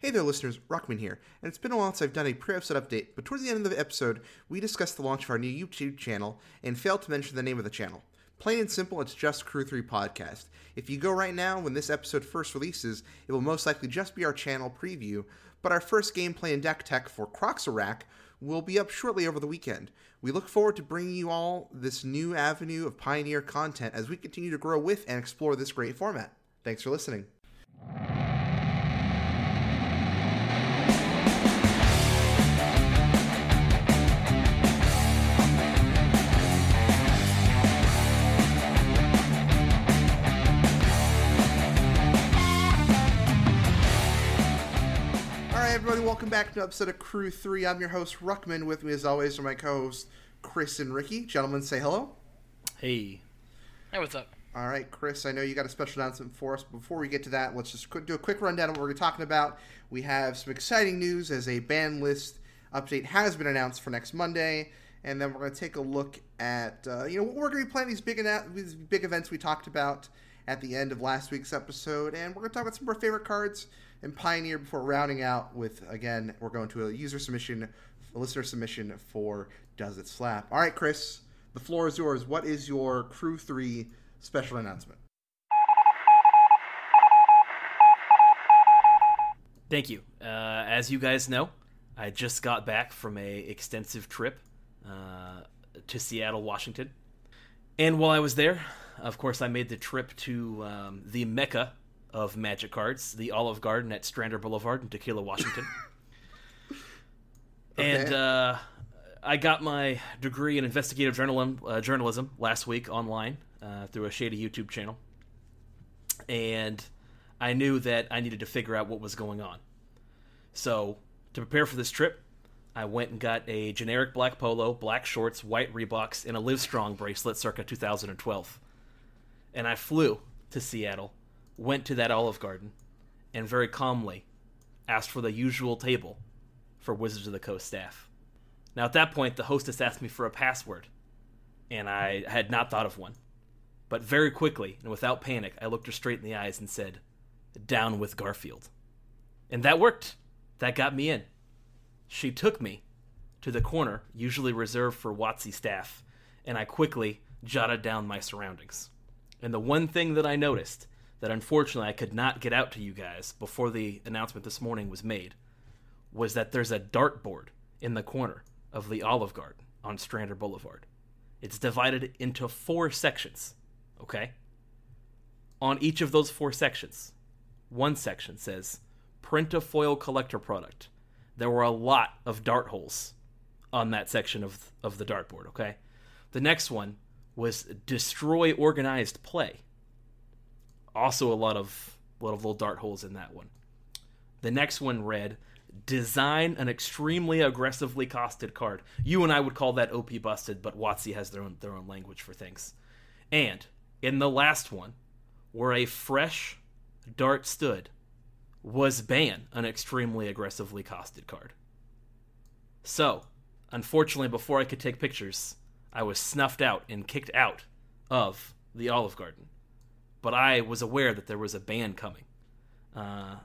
Hey there, listeners, Rockman here, and it's been a while since I've done a pre-episode update, but towards the end of the episode, we discussed the launch of our new YouTube channel and failed to mention the name of the channel. Plain and simple, it's just Crew 3 Podcast. If you go right now, when this episode first releases, it will most likely just be our channel preview, but our first gameplay and deck tech for Croxarak will be up shortly over the weekend. We look forward to bringing you all this new avenue of Pioneer content as we continue to grow with and explore this great format. Thanks for listening. Welcome back to an episode of Crew 3. I'm your host, Ruckman. With me, as always, are my co hosts, Chris and Ricky. Gentlemen, say hello. Hey. Hey, what's up? All right, Chris, I know you got a special announcement for us. Before we get to that, let's just do a quick rundown of what we're talking about. We have some exciting news as a ban list update has been announced for next Monday, and then we're going to take a look at uh, you know what we're going to be playing these big annou- these big events we talked about at the end of last week's episode, and we're going to talk about some of our favorite cards in Pioneer before rounding out with again we're going to a user submission, a listener submission for Does It Slap? All right, Chris, the floor is yours. What is your Crew Three special announcement? Thank you. Uh, as you guys know, I just got back from a extensive trip uh, to Seattle, Washington, and while I was there, of course, I made the trip to um, the mecca of Magic cards, the Olive Garden at Strander Boulevard in Tukwila, Washington. And uh, I got my degree in investigative journalism, uh, journalism last week online uh, through a shady YouTube channel, and I knew that I needed to figure out what was going on. So, to prepare for this trip, I went and got a generic black polo, black shorts, white Reeboks, and a Livestrong bracelet circa 2012. And I flew to Seattle, went to that Olive Garden, and very calmly asked for the usual table for Wizards of the Coast staff. Now, at that point, the hostess asked me for a password, and I had not thought of one. But very quickly and without panic, I looked her straight in the eyes and said, Down with Garfield. And that worked. That got me in. She took me to the corner, usually reserved for WotC staff, and I quickly jotted down my surroundings. And the one thing that I noticed that unfortunately I could not get out to you guys before the announcement this morning was made was that there's a dartboard in the corner of the Olive Garden on Strander Boulevard. It's divided into four sections, okay? On each of those four sections, one section says print a foil collector product. There were a lot of dart holes on that section of of the dartboard, okay? The next one was destroy organized play. Also a lot of lot of little dart holes in that one. The next one read design an extremely aggressively costed card. You and I would call that OP busted, but WotC has their own their own language for things. And in the last one, where a fresh dart stood, was ban an extremely aggressively costed card. So, unfortunately, before I could take pictures, I was snuffed out and kicked out of the Olive Garden. But I was aware that there was a ban coming. Uh,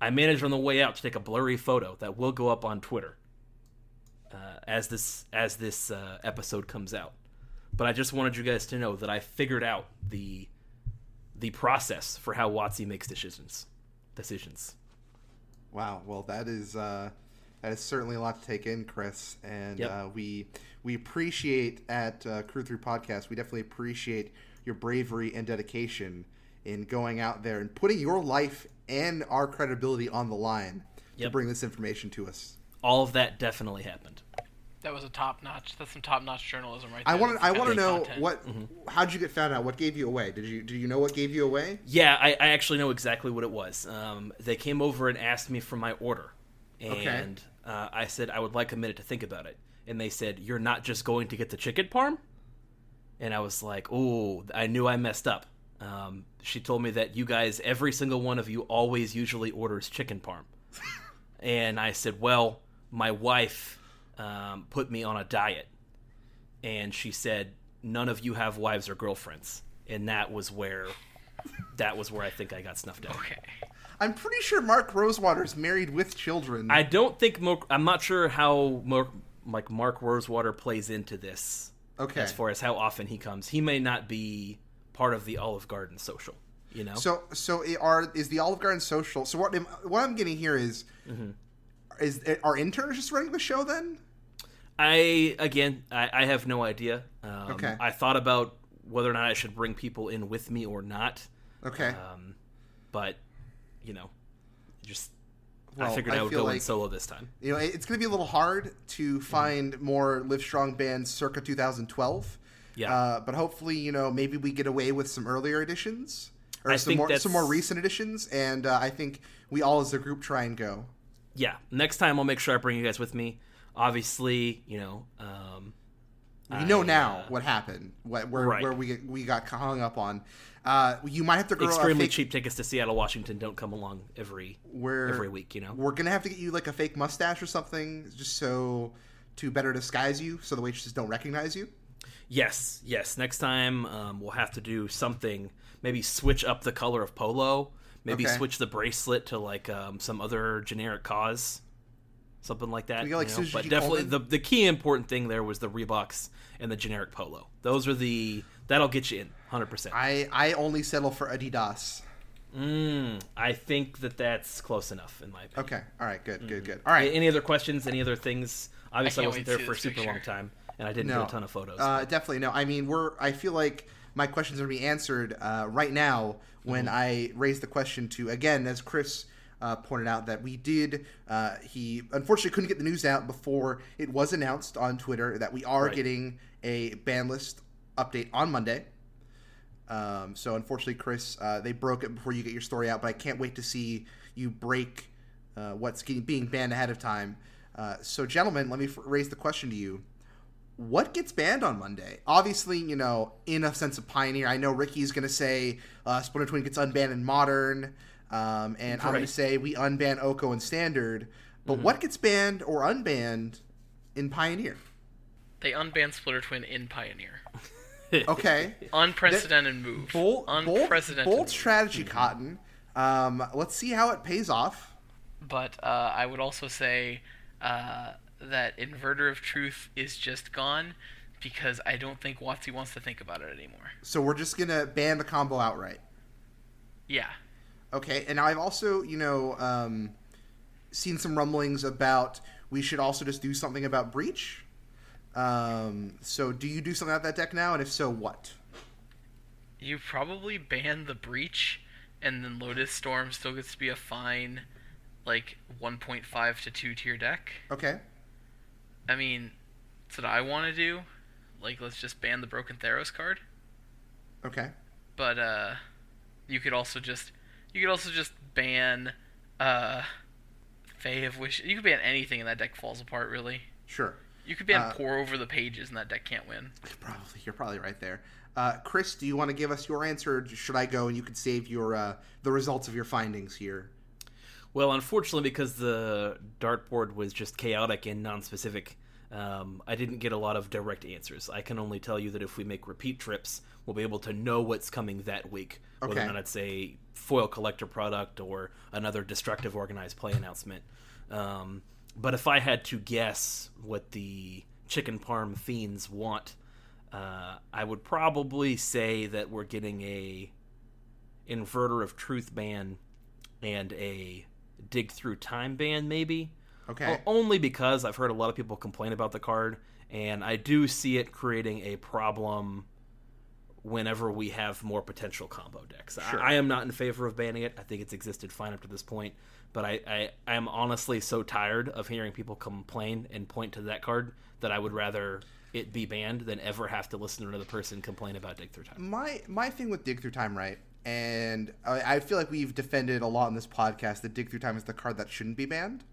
I managed on the way out to take a blurry photo that will go up on Twitter uh, as this as this uh, episode comes out. But I just wanted you guys to know that I figured out the the process for how WotC makes decisions. Decisions. Wow. Well, that is uh, that is certainly a lot to take in, Chris. And Yep. uh, we we appreciate at uh, Crew 3 Podcast. We definitely appreciate your bravery and dedication in going out there and putting your life and our credibility on the line to bring this information to us. All of that definitely happened. That was a top notch. That's some top notch journalism right I there. want to I want to know content. what how did you get found out? What gave you away? Did you do you know what gave you away? Yeah, I, I actually know exactly what it was. Um, they came over and asked me for my order, Okay. and uh, I said I would like a minute to think about it. And they said, "You're not just going to get the chicken parm?" And I was like, "Oh, I knew I messed up." Um, she told me that you guys, every single one of you, always usually orders chicken parm. and I said, "Well, my wife um, put me on a diet," and she said, "None of you have wives or girlfriends," and that was where that was where I think I got snuffed out. Okay. I'm pretty sure Mark Rosewater's married with children. I don't think Mo- I'm not sure how Mo- like Mark Rosewater plays into this. Okay. As far as how often he comes, he may not be part of the Olive Garden social. You know. So so are is the Olive Garden social? So what am- what I'm getting here is Mm-hmm. is are interns just running the show then? I again, I, I have no idea. Um, Okay. I thought about whether or not I should bring people in with me or not, Okay. um, but you know, just Well, I figured I I, would go in solo this time. you know, it's going to be a little hard to Mm-hmm. find more Live Strong bands circa 2012. Yeah. Uh, but hopefully, you know, maybe we get away with some earlier editions or I some more that's- some more recent editions, and uh, I think we all as a group try and go. Yeah. Next time I'll make sure I bring you guys with me. Obviously, you know. Um, We know I, now uh, what happened, what, where Right. where we we got hung up on. Uh, you might have to grow a extremely fake, cheap tickets to Seattle, Washington don't come along every We're, every week. You know. We're gonna have to get you like a fake mustache or something, just so to better disguise you, so the waitresses don't recognize you. Yes, yes. Next time um, we'll have to do something. Maybe switch up the color of polo. Maybe Okay. switch the bracelet to like um, some other generic cause, something like that. Got, like, you know? But definitely, Coleman? the the key important thing there was the Reeboks and the generic polo. Those are the that'll get you in hundred percent. I I only settle for Adidas. Mm, I think that that's close enough in my opinion. Okay, all right, good, Mm-hmm. good, good. All right, A- Any other questions? Any other things? Obviously, I, can't wasn't there for a this super long time, and I didn't no, do a ton of photos. Uh, definitely no. I mean, we're. I feel like my questions are being answered uh, right now when Mm-hmm. I raised the question to again, as Chris uh, pointed out, that we did. Uh, he unfortunately couldn't get the news out before it was announced on Twitter that we are Right. getting a ban list update on Monday. Um, so unfortunately, Chris, uh, they broke it before you get your story out, but I can't wait to see you break uh, what's getting, being banned ahead of time. Uh, so, gentlemen, let me f- raise the question to you: What gets banned on Monday? Obviously, you know, in a sense of pioneer, I know Ricky's going to say uh, Splinter Twin gets unbanned in modern, um, and I'm going to say we unban Oko in standard. But what gets banned or unbanned in pioneer? They unbanned Splinter Twin in Pioneer. Okay. Unprecedented move. bold, bold, Unprecedented. bold move. strategy, Cotton. Um, let's see how it pays off. But uh, I would also say uh, that Inverter of Truth is just gone because I don't think WotC wants to think about it anymore. So we're just gonna ban the combo outright. Yeah. Okay, and I've also, you know, um, seen some rumblings about we should also just do something about breach. Um, so do you do something about that deck now, and if so, what? You probably ban the Breach, and then Lotus Storm still gets to be a fine, like, 1.5 to 2 tier deck. Okay, I mean, that's what I want to do. Like, let's just ban the Broken Theros card. okay, But, uh, you could also just, you could also just ban, uh, Fae of Wish. You could ban anything and that deck falls apart, really. sure. You could be Uh, Pore Over the Pages and that deck can't win. Probably, you're probably right there. Uh, Chris, do you want to give us your answer, or should I go and you can save your uh, the results of your findings here? Well, unfortunately, because the dartboard was just chaotic and non-specific, um, I didn't get a lot of direct answers. I can only tell you that if we make repeat trips, we'll be able to know what's coming that week, whether or not it's a foil collector product or another destructive organized play announcement. Um, but if I had to guess what the chicken parm fiends want, uh, I would probably say that we're getting a inverter of truth ban and a dig through time ban maybe. Okay, well, only because i've heard a lot of people complain about the card and i do see it creating a problem whenever we have more potential combo decks. I- Sure. I, am not in favor of banning it. I think it's existed fine up to this point but I, I, I am honestly so tired of hearing people complain and point to that card that i would rather it be banned than ever have to listen to another person complain about dig through time. My my thing with dig through time right and I, I feel like we've defended a lot in this podcast that dig through time is the card that shouldn't be banned.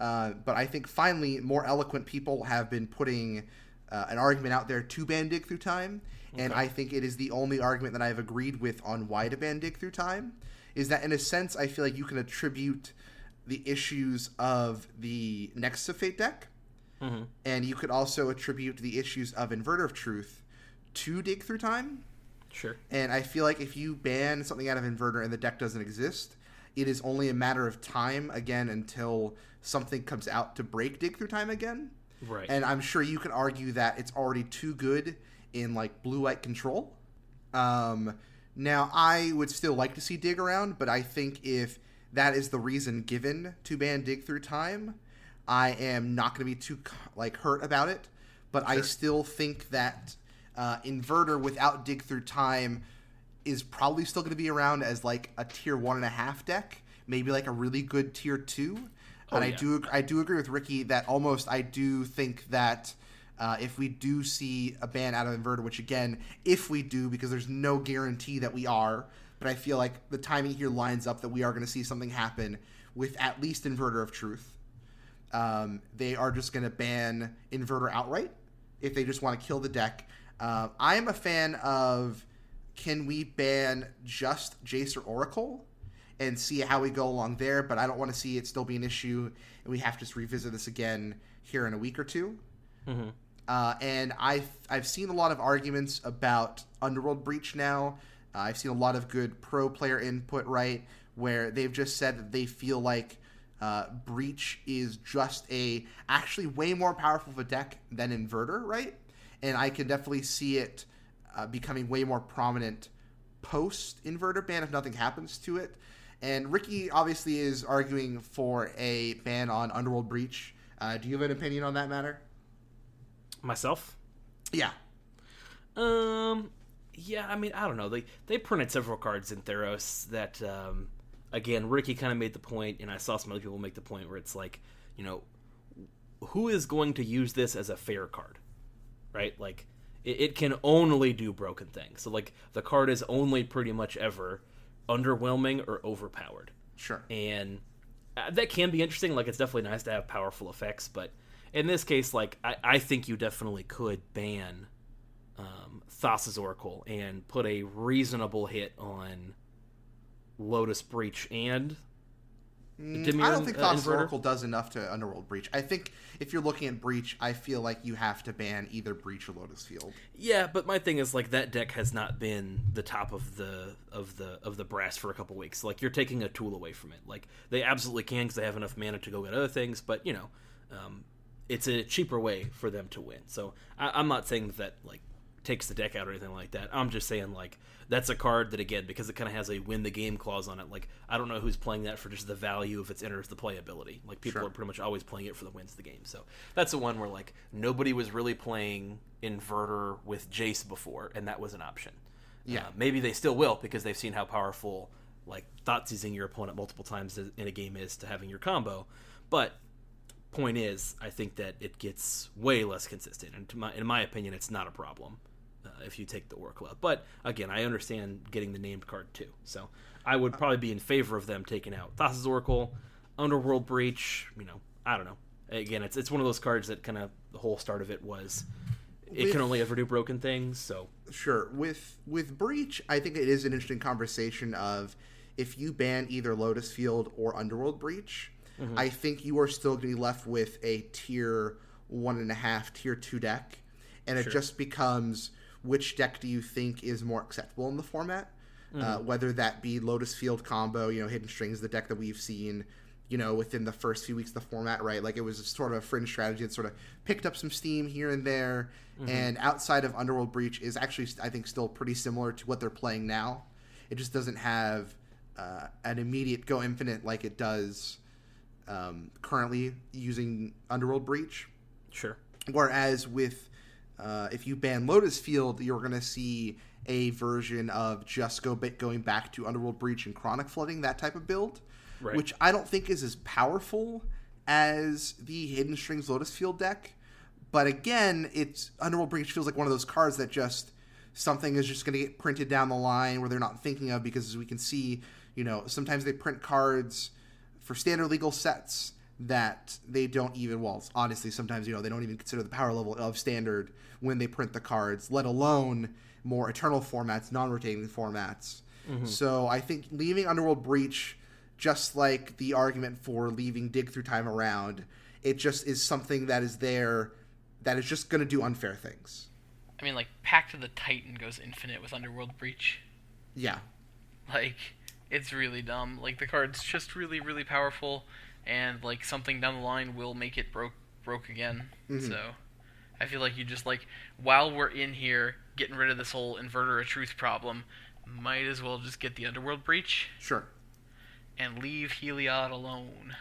Uh, but i think finally more eloquent people have been putting uh, an argument out there to ban dig through time and i think it is the only argument that i've agreed with on why to ban dig through time is that in a sense i feel like you can attribute the issues of the nexus of fate deck mm-hmm. and you could also attribute the issues of inverter of truth to dig through time sure and I feel like if you ban something out of Inverter and the deck doesn't exist, it is only a matter of time again until something comes out to break dig through time again. Right. And I'm sure you could argue that it's already too good in like blue light control. Um, now I would still like to see dig around, but I think if that is the reason given to ban dig through time, I am not going to be too like hurt about it. But I still think that uh, inverter without dig through time is probably still going to be around as like a tier one and a half deck, maybe like a really good tier two. and I do I do agree with Ricky that almost I do think that uh, if we do see a ban out of inverter, which again, if we do, because there's no guarantee that we are, but I feel like the timing here lines up that we are going to see something happen with at least inverter of truth. Um, they are just going to ban inverter outright if they just want to kill the deck. Uh, I am a fan of can we ban just Jace or Oracle and see how we go along there, but I don't want to see it still be an issue and we have to revisit this again here in a week or 2 Mm-hmm. Uh, and I've I've seen a lot of arguments about Underworld Breach now. Uh, I've seen a lot of good pro player input, right, where they've just said that they feel like uh, Breach is just a actually way more powerful of a deck than Inverter, right? And I can definitely see it uh, becoming way more prominent post Inverter ban if nothing happens to it. And Ricky obviously is arguing for a ban on Underworld Breach. Uh, do you have an opinion on that matter? Myself. Yeah. Um. Yeah, I mean, I don't know. They they printed several cards in Theros that, um, again, Ricky kind of made the point, and I saw some other people make the point where it's like, you know, who is going to use this as a fair card, right? Like, it, it can only do broken things. So, like, the card is only pretty much ever underwhelming or overpowered, Sure. and that can be interesting. Like, it's definitely nice to have powerful effects, but in this case, like, I, I think you definitely could ban um, Thassa's Oracle and put a reasonable hit on Lotus Breach and Mm, I don't think uh, Inverter? Oracle does enough to Underworld Breach. I think if you're looking at Breach, I feel like you have to ban either Breach or Lotus Field. yeah. But my thing is like that deck has not been the top of the of the of the brass for a couple weeks. Like you're taking a tool away from it. Like they absolutely can because they have enough mana to go get other things. But you know, um, it's a cheaper way for them to win. So I, I'm not saying that like takes the deck out or anything like that. I'm just saying like that's a card that again because it kind of has a win the game clause on it. Like I don't know who's playing that for just the value if it enters the playability. Like people Sure. are pretty much always playing it for the wins of the game. So that's the one where like nobody was really playing inverter with Jace before, and that was an option. Yeah. Uh, maybe they still will because they've seen how powerful like thought seizing your opponent multiple times in a game is to having your combo. But point is, I think that it gets way less consistent, and to my, in my opinion, it's not a problem if you take the Oracle out. But again, I understand getting the named card too, so I would probably be in favor of them taking out Thassa's Oracle, Underworld Breach. You know, I don't know. Again, it's it's one of those cards that kind of the whole start of it was it With- can only ever do broken things. So Sure. With with Breach, I think it is an interesting conversation of if you ban either Lotus Field or Underworld Breach, mm-hmm. I think you are still going to be left with a tier one and a half, tier two deck, and it Sure. just becomes which deck do you think is more acceptable in the format? Uh, whether that be Lotus Field combo, you know, Hidden Strings, the deck that we've seen, you know, within the first few weeks of the format, right? Like it was sort of a fringe strategy that sort of picked up some steam here and there. And outside of Underworld Breach is actually, I think, still pretty similar to what they're playing now. It just doesn't have uh, an immediate go infinite like it does um, currently using Underworld Breach. sure, Whereas with uh, if you ban Lotus Field, you're going to see a version of just go bit going back to Underworld Breach and Chronic Flooding, that type of build, Right. which I don't think is as powerful as the Hidden Strings Lotus Field deck. But again, it's Underworld Breach feels like one of those cards that just something is just going to get printed down the line where they're not thinking of because as we can see, you know, sometimes they print cards for standard legal sets that they don't even well honestly sometimes you know they don't even consider the power level of standard when they print the cards let alone more eternal formats non-rotating formats. Mm-hmm. So i think leaving underworld breach just like the argument for leaving dig through time around it just is something that is there that is just going to do unfair things. I mean, like Pact of the Titan goes infinite with Underworld Breach. yeah. Like, it's really dumb. Like the card's just really really powerful, and like something down the line will make it broke broke again. Mhm. So I feel like you just like while we're in here getting rid of this whole inverter of truth problem, might as well just get the underworld breach Sure. and leave Heliod alone.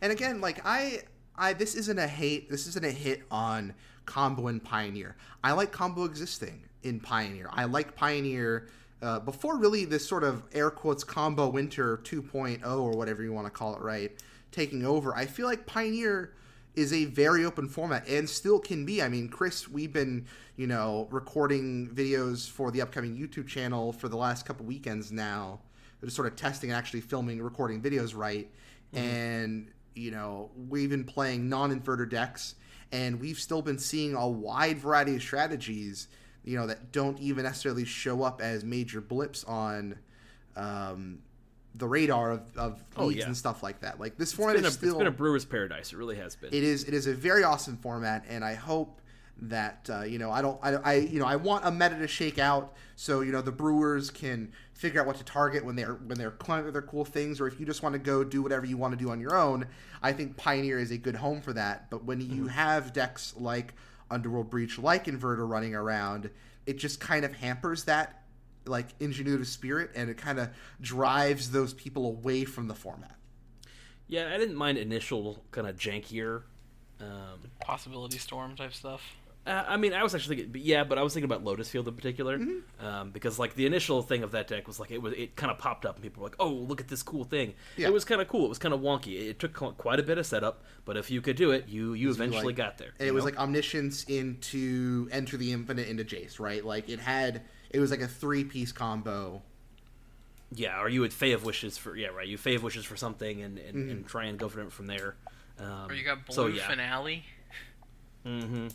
And again, like I, I this isn't a hate. This isn't a hit on combo and Pioneer. I like combo existing in Pioneer. I like Pioneer uh, before really this sort of air quotes combo winter 2.0 or whatever you want to call it, right? Taking over. I feel like Pioneer is a very open format and still can be. I mean, Chris, we've been, you know, recording videos for the upcoming YouTube channel for the last couple weekends now. Just sort of testing and actually filming, recording videos right. And, you know, we've been playing non inverter decks and we've still been seeing a wide variety of strategies, you know, that don't even necessarily show up as major blips on um, the radar of, of Oh, leagues yeah. and stuff like that. Like this It's format been, a, still it's been a brewer's paradise. It really has been. it is it is a very awesome format, and I hope that uh, you know I don't I, I you know I want a meta to shake out so you know the Brewers can figure out what to target when they're when they're climbing their cool things, or if you just want to go do whatever you want to do on your own. I think Pioneer is a good home for that. But when you have decks like Underworld Breach, like Inverter running around, it just kind of hampers that like ingenuitive spirit, and it kind of drives those people away from the format. yeah, I didn't mind initial kind of jankier. Um, Possibility storm type stuff. Uh, I mean, I was actually thinking, yeah, but I was thinking about Lotus Field in particular, Mm-hmm. um, because like the initial thing of that deck was like it was it kind of popped up and people were like, oh, look at this cool thing. Yeah. It was kind of cool. It was kind of wonky. It took quite a bit of setup, but if you could do it, you you eventually like- got there. And you it was like omniscience into enter the infinite into Jace, right? Like it had it was like a three piece combo. yeah, or you would Fae of Wishes for yeah, right. You Fae of Wishes for something and and, Mm-hmm. and try and go for it from there. Um, Or you got blue so, yeah. finale. hmm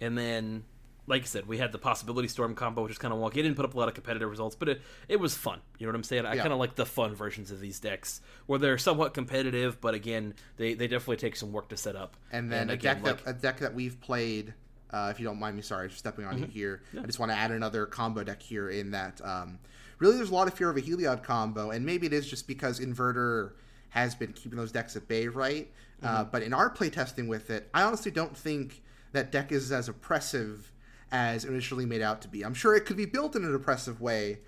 And then, like I said, we had the possibility storm combo, which is kind of wonky. It didn't put up a lot of competitive results, but it, it was fun. You know what I'm saying? I Yeah. kind of like the fun versions of these decks where they're somewhat competitive, but again, they, they definitely take some work to set up. And then a again, deck like, that a deck that we've played. Uh, if you don't mind me, sorry stepping Mm-hmm. on you here. I just want to add another combo deck here. In that, um, really, there's a lot of fear of a Heliod combo, and maybe it is just because Inverter has been keeping those decks at bay, right? Mm-hmm. Uh, but in our playtesting with it, I honestly don't think that deck is as oppressive as initially made out to be. I'm sure it could be built in an oppressive way,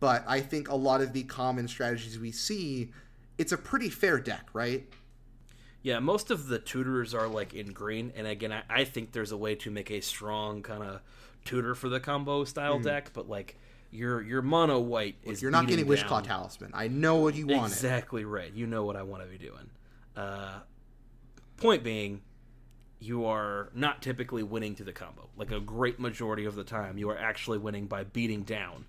but I think a lot of the common strategies we see, it's a pretty fair deck, right? Yeah, most of the tutors are like in green, and again, I, I think there's a way to make a strong kind of tutor for the combo style deck, but like your your mono white is. You're not getting Wishclaw Talisman. I know what you want. Exactly right. You know what I want to be doing. Uh, point being, you are not typically winning to the combo. Like a great majority of the time, you are actually winning by beating down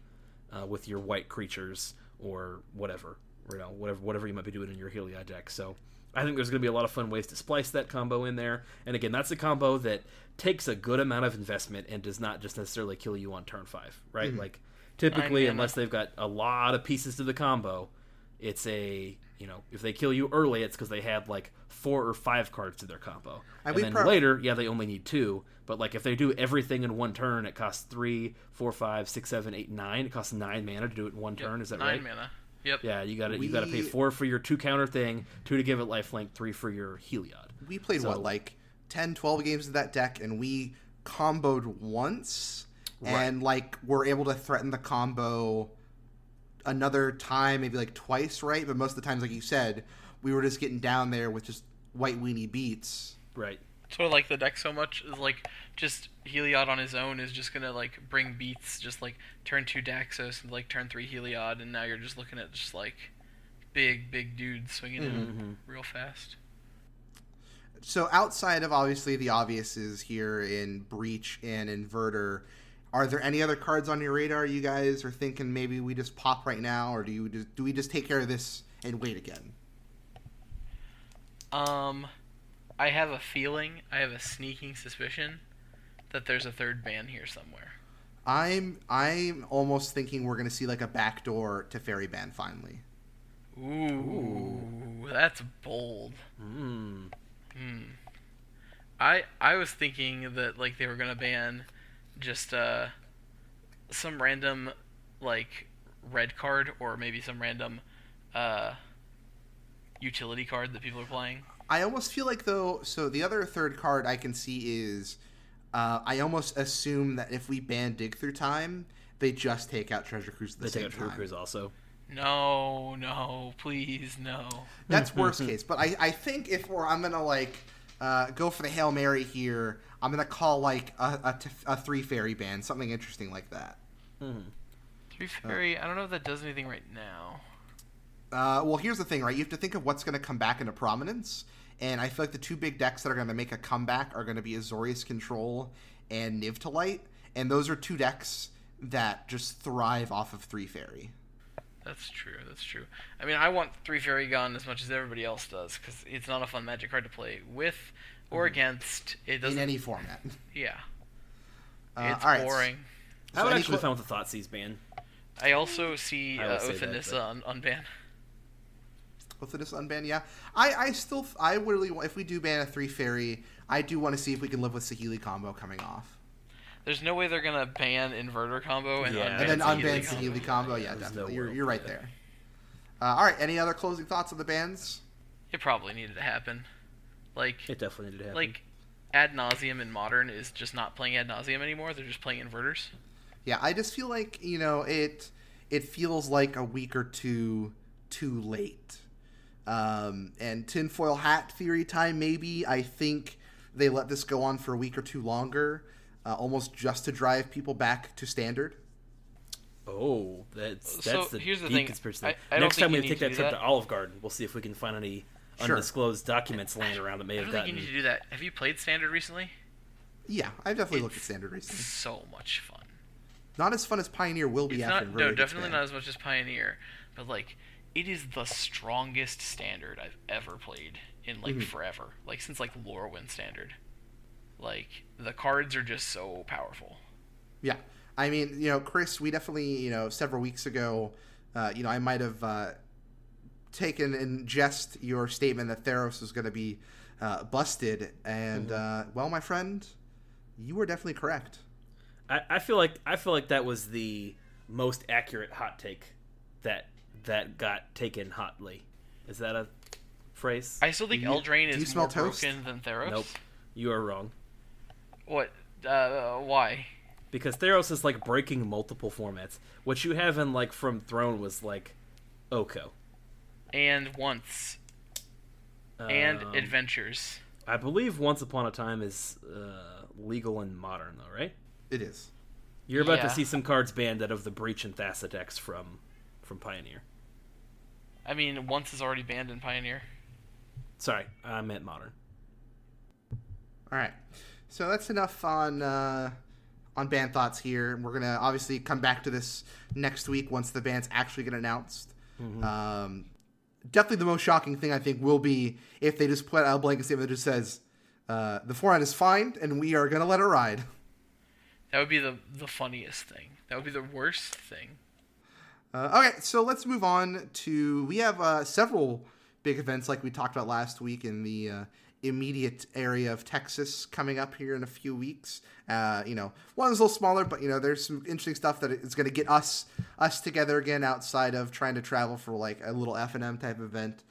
uh, with your white creatures or whatever, you know, whatever whatever you might be doing in your Heliod deck. So. I think there's going to be a lot of fun ways to splice that combo in there. And again, that's a combo that takes a good amount of investment and does not just necessarily kill you on turn five, right? Like typically, unless they've got a lot of pieces to the combo, it's a you know if they kill you early, it's because they had like four or five cards to their combo, And and, then prob- later, yeah, they only need two. But like if they do everything in one turn, it costs three, four, five, six, seven, eight, nine. It costs nine mana to do it in one turn. Is that Nine right? mana. Yep. Yeah, you got to you got to pay four for your two counter thing, two to give it lifelink, three for your Heliod. We played So- what like 10, 12 games of that deck, and we comboed once, and like were able to threaten the combo another time, maybe like twice, right? But most of the times, like you said, we were just getting down there with just white weenie beats. Right. So I like the deck so much is like just Heliod on his own is just gonna like bring beats, just like turn two Daxos and like turn three Heliod, and now you're just looking at just like big big dudes swinging in mm-hmm. real fast. So outside of obviously the obviouses here in Breach and Inverter, are there any other cards on your radar you guys are thinking maybe we just pop right now, or do you just, do we just take care of this and wait again? Um, I have a feeling, I have a sneaking suspicion that there's a third ban here somewhere. I'm I'm almost thinking we're gonna see like a backdoor Teferi Ban finally. Ooh, that's bold. Mm. Hmm. I I was thinking that like they were gonna ban just uh some random like red card or maybe some random uh, utility card that people are playing. I almost feel like though. So the other third card I can see is, uh, I almost assume that if we ban Dig Through Time, they just take out Treasure Cruise at the They same take out True time. Cruise also. No, no, please, no. That's worst case. But I, I think if we're, I'm gonna like uh, go for the hail mary here. I'm gonna call like a, a, t- a Teferi band, something interesting like that. Teferi. I don't know if that does anything right now. Uh, well, here's the thing, right? You have to think of what's going to come back into prominence, and I feel like the two big decks that are going to make a comeback are going to be Azorius Control and Niv to Light, and those are two decks that just thrive off of Teferi. That's true. That's true. I mean, I want Teferi gone as much as everybody else does because it's not a fun magic card to play with or against. It in doesn't. in any format. yeah, Uh, it's all right. boring. I So would actually cl- fine with the Thoughtseize ban. I also see I will uh, say that, Oath of Nissa but- on unban. With this unban, yeah. I, I still, I really, want, if we do ban a Teferi, I do want to see if we can live with Saheeli combo coming off, There's no way they're gonna ban inverter combo and Yeah. unban and then Saheeli unban combo. Saheeli combo. Yeah, There's no definitely. you're you're right that. there. Uh, all right. Any other closing thoughts on the bans? It probably needed to happen. Like, It definitely needed to happen. like, ad nauseam in modern is just not playing ad nauseam anymore. They're just playing inverters. Yeah, I just feel like you know it. It feels like a week or two too late. Um, and tinfoil hat theory time, maybe. I think they let this go on for a week or two longer, uh, almost just to drive people back to standard. oh, that's So, that's the here's the deep thing. conspiracy. I- I Next time we take that do trip that. to Olive Garden, we'll see if we can find any Sure. undisclosed documents laying around that may I have don't think gotten. you need to do that. Have you played standard recently? Yeah, I've definitely looked at standard recently. So much fun. Not as fun as Pioneer will be It's after not Verdict no, definitely not as much as Pioneer, but like it is the strongest standard I've ever played in like Mhm. forever. Like since like Lorwyn standard. Like the cards are just so powerful. Yeah, I mean, you know, Chris, we definitely, you know, several weeks ago, uh, you know, I might have uh, taken in jest your statement that Theros was going to be uh, busted, and uh, well, my friend, you were definitely correct. I, I feel like I feel like that was the most accurate hot take that that got taken hotly. Is that a phrase? I still think Do Eldraine do you is smell more toast? broken than Theros. Nope. You are wrong. What? Uh, why? Because Theros is like breaking multiple formats. What you have in like from Throne was like Oko. And once and Um, adventures. I believe Once Upon a Time is uh, legal in modern though, right? It is. You're about to see some cards banned out of the Breach and Thassa decks from from Pioneer. I mean, once is already banned in Pioneer. Sorry, I meant modern. All right, so that's enough on uh, on band thoughts here. We're gonna obviously come back to this next week once the bands actually get announced. Um, definitely the most shocking thing I think will be if they just put out a blanket statement that just says uh, the forehand is fine and we are gonna let it ride. That would be the the funniest thing. That would be the worst thing. Uh, okay, so let's move on to we have uh, several big events like we talked about last week in the uh, immediate area of Texas coming up here in a few weeks. Uh, you know, one's a little smaller, but you know, there's some interesting stuff that is going to get us us together again outside of trying to travel for like a little F and M type event.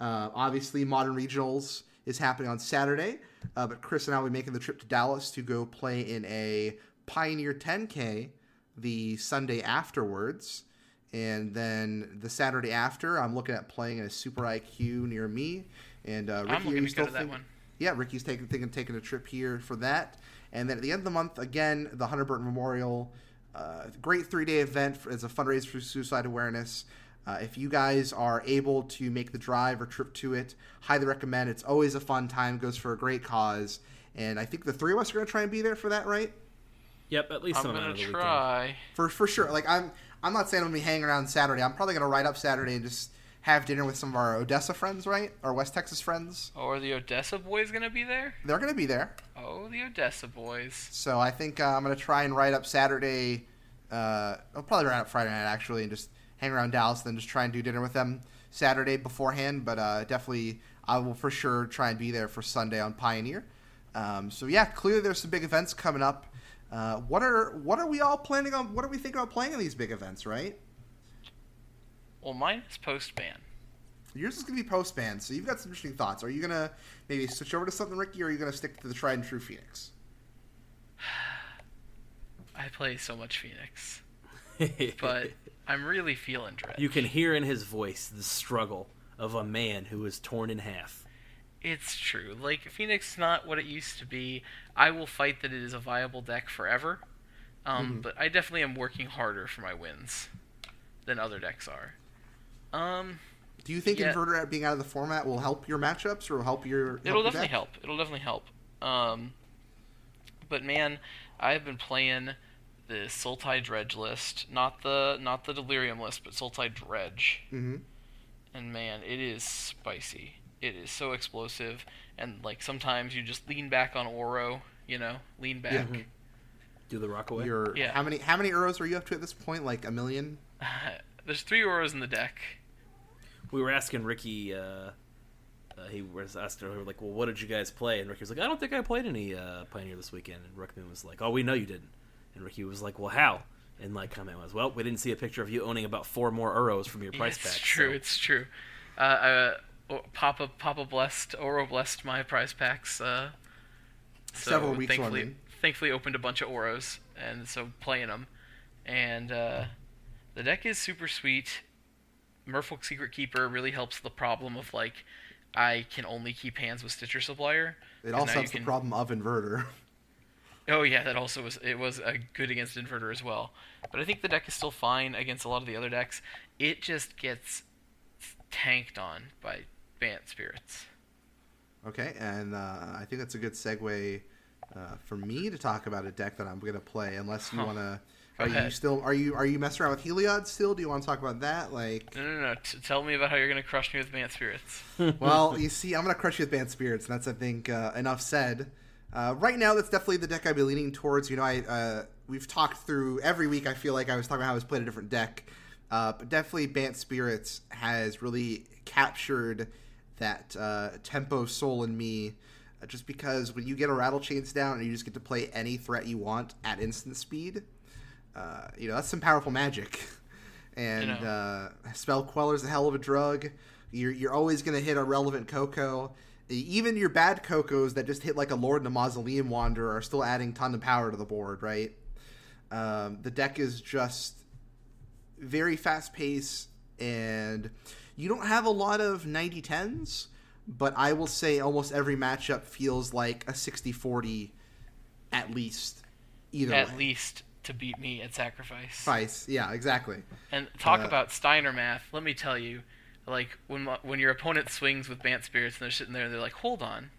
Uh, obviously, Modern Regionals is happening on Saturday, uh, but Chris and I will be making the trip to Dallas to go play in a Pioneer 10K the Sunday afterwards. And then the Saturday after, I'm looking at playing in a Super IQ near me. And uh, Ricky, I'm are you to still go to that one. Yeah, Ricky's taking thinking of taking a trip here for that. And then at the end of the month, again, the Hunter Burton Memorial, uh, great three day event for, as a fundraiser for suicide awareness. Uh, if you guys are able to make the drive or trip to it, highly recommend. It's always a fun time. Goes for a great cause. And I think the three of us are going to try and be there for that, right? Yep, at least I'm gonna of the weekend. try. For for sure. Like I'm I'm not saying I'm gonna be hanging around Saturday. I'm probably gonna ride up Saturday and just have dinner with some of our Odessa friends, right? Our West Texas friends. Oh, are the Odessa boys gonna be there? They're gonna be there. Oh, the Odessa boys. So I think uh, I'm gonna try and write up Saturday. Uh, I'll probably write up Friday night actually, and just hang around Dallas, then just try and do dinner with them Saturday beforehand. But uh, definitely, I will for sure try and be there for Sunday on Pioneer. Um, so yeah, clearly there's some big events coming up. Uh, what are what are we all planning on? What are we thinking about playing in these big events? Right? Well, mine is post ban. Yours is going to be post ban, so you've got some interesting thoughts. Are you going to maybe switch over to something, Ricky, or are you going to stick to the tried and true Phoenix? I play so much Phoenix, but I'm really feeling Dredge. you can hear in his voice the struggle of a man who is torn in half. It's true. Like Phoenix is not what it used to be. I will fight that it is a viable deck forever. Um, Mhm. but I definitely am working harder for my wins than other decks are. Um, Do you think Yeah. Inverter out- being out of the format will help your matchups or will help your? it'll your definitely deck? help. It'll definitely help. Um, but man, I've been playing the Sultai Dredge list, not the not the Delirium list, but Sultai Dredge. Mhm. and man, it is spicy. It is so explosive, and like sometimes you just lean back on Uro, you know, lean back. Mm-hmm. Do the Rockaway? Your Yeah. how many how many Uros are you up to at this point? Like a million? There's three Uros in the deck. We were asking Ricky. Uh, uh, he was asking her like, "Well, what did you guys play?" And Ricky was like, "I don't think I played any uh, Pioneer this weekend." And Rickman was like, "Oh, we know you didn't." And Ricky was like, "Well, how?" And my comment was, "Well, we didn't see a picture of you owning about four more Uros from your price it's pack." true. so- It's true. Uh, uh, Papa Papa blessed Uro blessed my prize packs. Uh, so Several weeks thankfully, running. thankfully opened a bunch of Uros, and so playing them, and uh, the deck is super sweet. Merfolk Secret Keeper really helps the problem of like I can only keep hands with Stitcher Supplier. It also helps the problem of Inverter. Oh yeah, that also was it was a good against inverter as well. But I think the deck is still fine against a lot of the other decks. It just gets tanked on by Bant Spirits. Okay, and uh, I think that's a good segue uh, for me to talk about a deck that I'm going to play. Unless you Huh. want to, Go are you still are you are you messing around with Heliod still? Do you want to talk about that? Like, No, no, no. T- tell me about how you're gonna crush me with Bant Spirits. well, you see, I'm going to crush you with Bant Spirits, and that's I think uh, enough said. Uh, right now, that's definitely the deck I'd be leaning towards. You know, I uh, we've talked through every week. I feel like I was talking about how I was playing a different deck, uh, but definitely Bant Spirits has really captured that uh, tempo soul in me. uh, Just because when you get a rattle chains down and you just get to play any threat you want at instant speed, uh, you know that's some powerful magic. And You know. uh, spell queller's a hell of a drug. You're you're always gonna hit a relevant Coco. Even your bad Cocos that just hit like a Lord and a Mausoleum Wanderer are still adding ton of power to the board, right? Um, the deck is just very fast paced, and you don't have a lot of 90 10s, but I will say almost every matchup feels like a 60 40 at least. Either At way. least to beat me at sacrifice. Price. Yeah, exactly. And talk Uh, about Steiner math. Let me tell you, like when when your opponent swings with Bant Spirits and they're sitting there, they're like, hold on.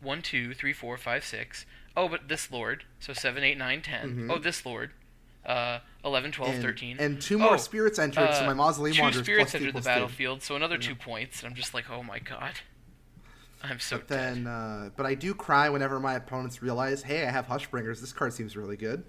One, two, three, four, five, six. Oh, but this Lord. So seven, eight, nine, ten. Mhm. Oh, this Lord. Uh, 11, 12, and, 13. And two more Oh, spirits entered, so uh, my Mausoleum two spirits entered the plus two. battlefield, so another two points. And I'm just like, oh my god. I'm so But then, uh, but I do cry whenever my opponents realize, hey, I have Hushbringers. This card seems really good.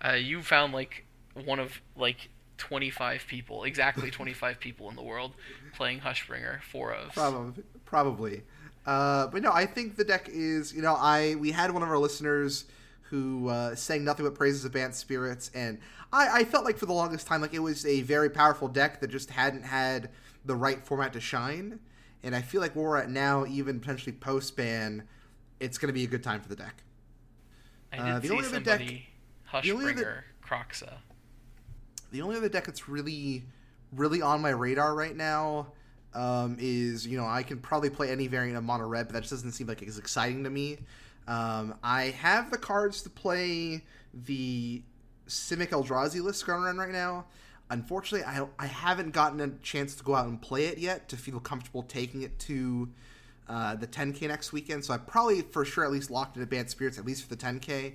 Uh, you found like one of like 25 people, exactly 25 people in the world playing Hushbringer, four of. Probably, probably. Uh, but no, I think the deck is. You know, I we had one of our listeners who uh, sang nothing but praises of Bant Spirits, and I, I felt like for the longest time, like it was a very powerful deck that just hadn't had the right format to shine. And I feel like where we're at now, even potentially post ban, it's going to be a good time for the deck. I did Uh, the see only other deck- the Hushbringer other- Kroxa. The only other deck that's really, really on my radar right now um, is you know I can probably play any variant of mono red, but that just doesn't seem like it's exciting to me. Um, I have the cards to play the Simic Eldrazi list going around right now. Unfortunately, I I haven't gotten a chance to go out and play it yet to feel comfortable taking it to uh, the 10k next weekend. So I probably for sure at least locked in Advanced Spirits at least for the 10k.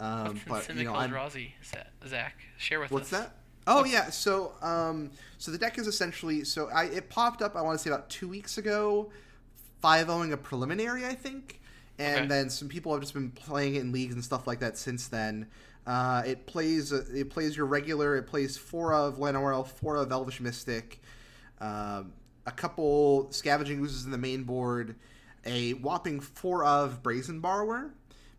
Um, but you know, Eldrazi, Zach? Share with What's us. What's that? Oh yeah, so um, so the deck is essentially so I it popped up I want to say about two weeks ago, five owing a preliminary I think, and Okay. then some people have just been playing it in leagues and stuff like that since then. Uh, it plays uh, it plays your regular. It plays four of Llanowar, four of Elvish Mystic, um, a couple Scavenging Oozes in the main board, a whopping four of Brazen Borrower.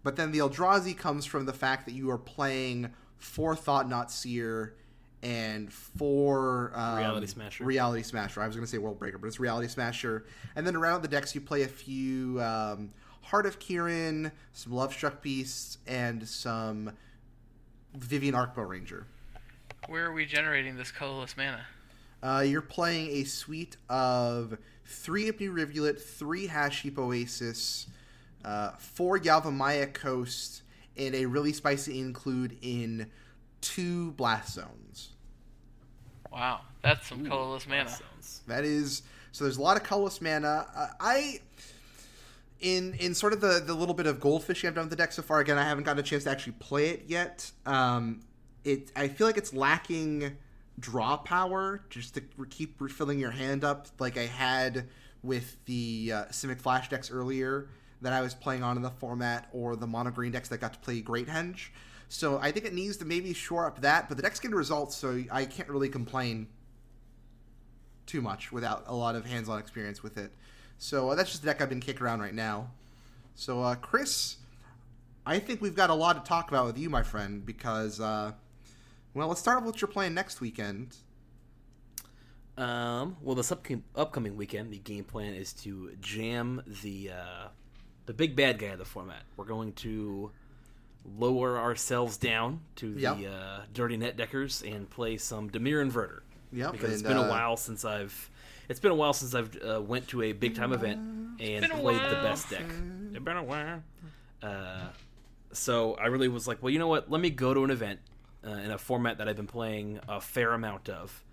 But then the Eldrazi comes from the fact that you are playing four Thought-Knot Seer and four um, Reality Smasher. Reality Smasher. I was going to say World Breaker, but it's Reality Smasher. And then around the decks, you play a few um, Heart of Kiran, some Love Struck Beasts, and some Vivien Arkbow Ranger. Where are we generating this colorless mana? Uh, you're playing a suite of three Ipnu Rivulet, three Hashep Oasis, uh, four Yavimaya Coast, and a really spicy include in two Blast Zones. Wow, that's some Ooh, colorless mana. That is so. There's a lot of colorless mana. Uh, I in in sort of the the little bit of goldfishing I've done with the deck so far. Again, I haven't gotten a chance to actually play it yet. Um, it I feel like it's lacking draw power just to keep refilling your hand up like I had with the uh, Simic Flash decks earlier that I was playing on in the format or the mono green decks that got to play Great Henge. So I think it needs to maybe shore up that, but the deck's getting results, so I can't really complain too much without a lot of hands-on experience with it. So uh, that's just the deck I've been kicking around right now. So uh, Chris, I think we've got a lot to talk about with you, my friend, because uh, well, let's start with what you're playing next weekend. Um, well, this upcoming upcoming weekend, the game plan is to jam the uh, the big bad guy of the format. We're going to lower ourselves down to the Yep. uh, dirty net deckers and play some Dimir Inverter. Yep, because it's been uh, a while since I've it's been a while since I've uh, went to a big time event and been a played the best deck. It's been a while. Uh, so I really was like, well, you know what? Let me go to an event uh, in a format that I've been playing a fair amount of,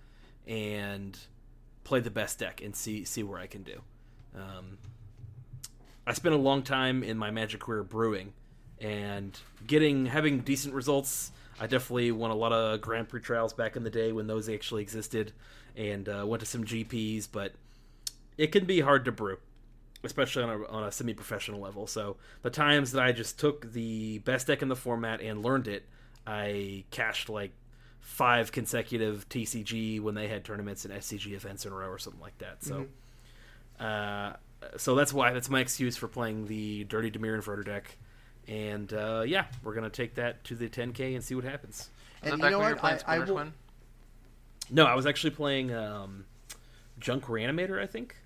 and play the best deck and see see where I can do. Um, I spent a long time in my Magic career brewing, and getting having decent results. I definitely won a lot of Grand Prix trials back in the day when those actually existed, and uh, went to some GPs. But it can be hard to brew, especially on a, on a semi-professional level. So the times that I just took the best deck in the format and learned it, I cashed like five consecutive TCG when they had tournaments and SCG events in a row or something like that. So, uh, so that's why that's my excuse for playing the Dirty Dimir Inverter deck. And uh, yeah, we're gonna take that to the 10k and see what happens. Is And you know back when you what? I- I will- Twin? No, I was actually playing um, Junk Reanimator, I think.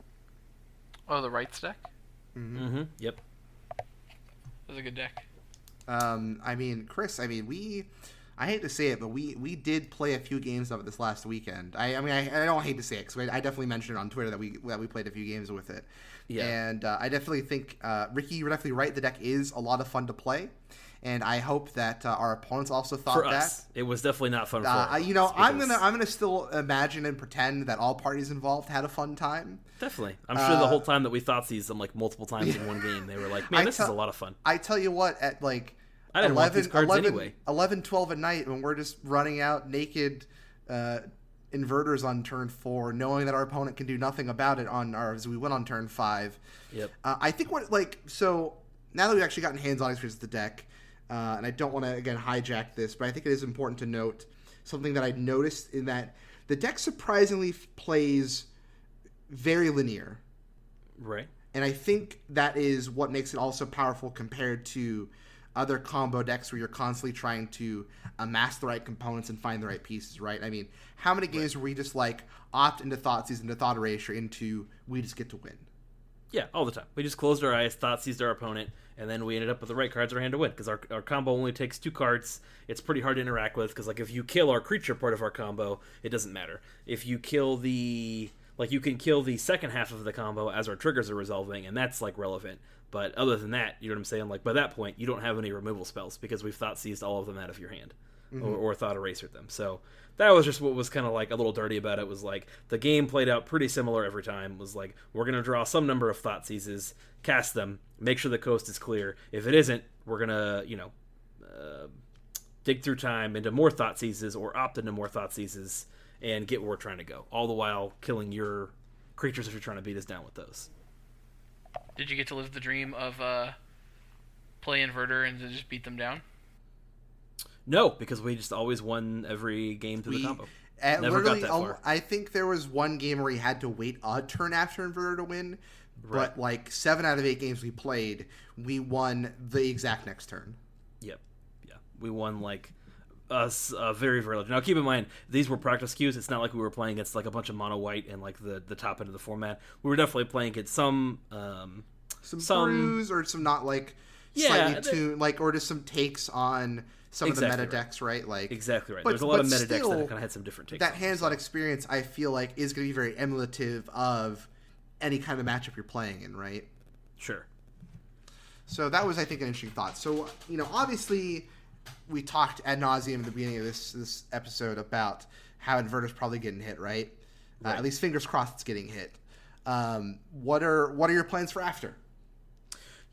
Oh, the rights deck? Mm-hmm. Yep. That was a good deck. Um, I mean, Chris, I mean, we, I hate to say it, but we we did play a few games of it this last weekend. I, I mean, I, I don't hate to say it because I, I definitely mentioned it on Twitter that we that we played a few games with it. Yeah. And uh, I definitely think uh, Ricky, you're definitely right. The deck is a lot of fun to play, and I hope that uh, our opponents also thought For that. us, it was definitely not fun. Uh, for I- us you know, I'm gonna I'm gonna still imagine and pretend that all parties involved had a fun time. definitely. I'm sure the Uh, whole time that we thought these them like multiple times in one game, they were like, "Man, I this is a lot of fun." I tell you what, at like I didn't want 11, these cards 11, anyway. 11, 12 at night when we're just running out naked uh, inverters on turn four, knowing that our opponent can do nothing about it on ours. We went on turn five. Yep. Uh, I think what like so now that we've actually gotten hands-on experience with the deck, uh, and I don't want to again hijack this, but I think it is important to note something that I noticed in that the deck surprisingly plays very linear. Right. And I think that is what makes it also powerful compared to other combo decks where you're constantly trying to amass the right components and find the right pieces, right? I mean, how many games where we just like opt into Thoughtseize, into Thought Erasure, into we just get to win? Yeah, all the time. We just closed our eyes, thought seized our opponent, and then we ended up with the right cards in our hand to win. Because our, our combo only takes two cards. It's pretty hard to interact with. Because like if you kill our creature part of our combo, it doesn't matter. If you kill the like you can kill the second half of the combo as our triggers are resolving, and that's like relevant. But other than that, you know what I'm saying? Like by that point, you don't have any removal spells because we've thought seized all of them out of your hand, or, or thought erasered them. So that was just what was kind of like a little dirty about it. Was like the game played out pretty similar every time. Was like we're gonna draw some number of thought seizes, cast them, make sure the coast is clear. If it isn't, we're gonna you know uh, dig through time into more thought seizes or opt into more thought seizes and get where we're trying to go. All the while killing your creatures if you're trying to beat us down with those. Did you get to live the dream of uh, play inverter and just beat them down? No, because we just always won every game through We- the combo. Uh, Never got that far. I think there was one game where he had to wait a turn after Inverter to win, Right. but like seven out of eight games we played, we won the exact next turn. Yep. Yeah. We won like uh, s- uh, very very large. Now keep in mind these were practice queues. It's not like we were playing against like a bunch of mono white and like the the top end of the format. We were definitely playing against some. Um, some, some- brews or some not like Yeah, slightly the- tuned, like or just some takes on some of the meta right. decks, right? Like exactly right. But- There's a lot of meta decks that kind of had some different takes. that on. hands-on experience. I feel like is going to be very emulative of any kind of matchup you're playing in, right? Sure. So that was, I think, an interesting thought. So you know, obviously, we talked ad nauseum at the beginning of this this episode about how inverters probably getting hit, right? Uh, at least fingers crossed it's getting hit. Um, what are what are your plans for after?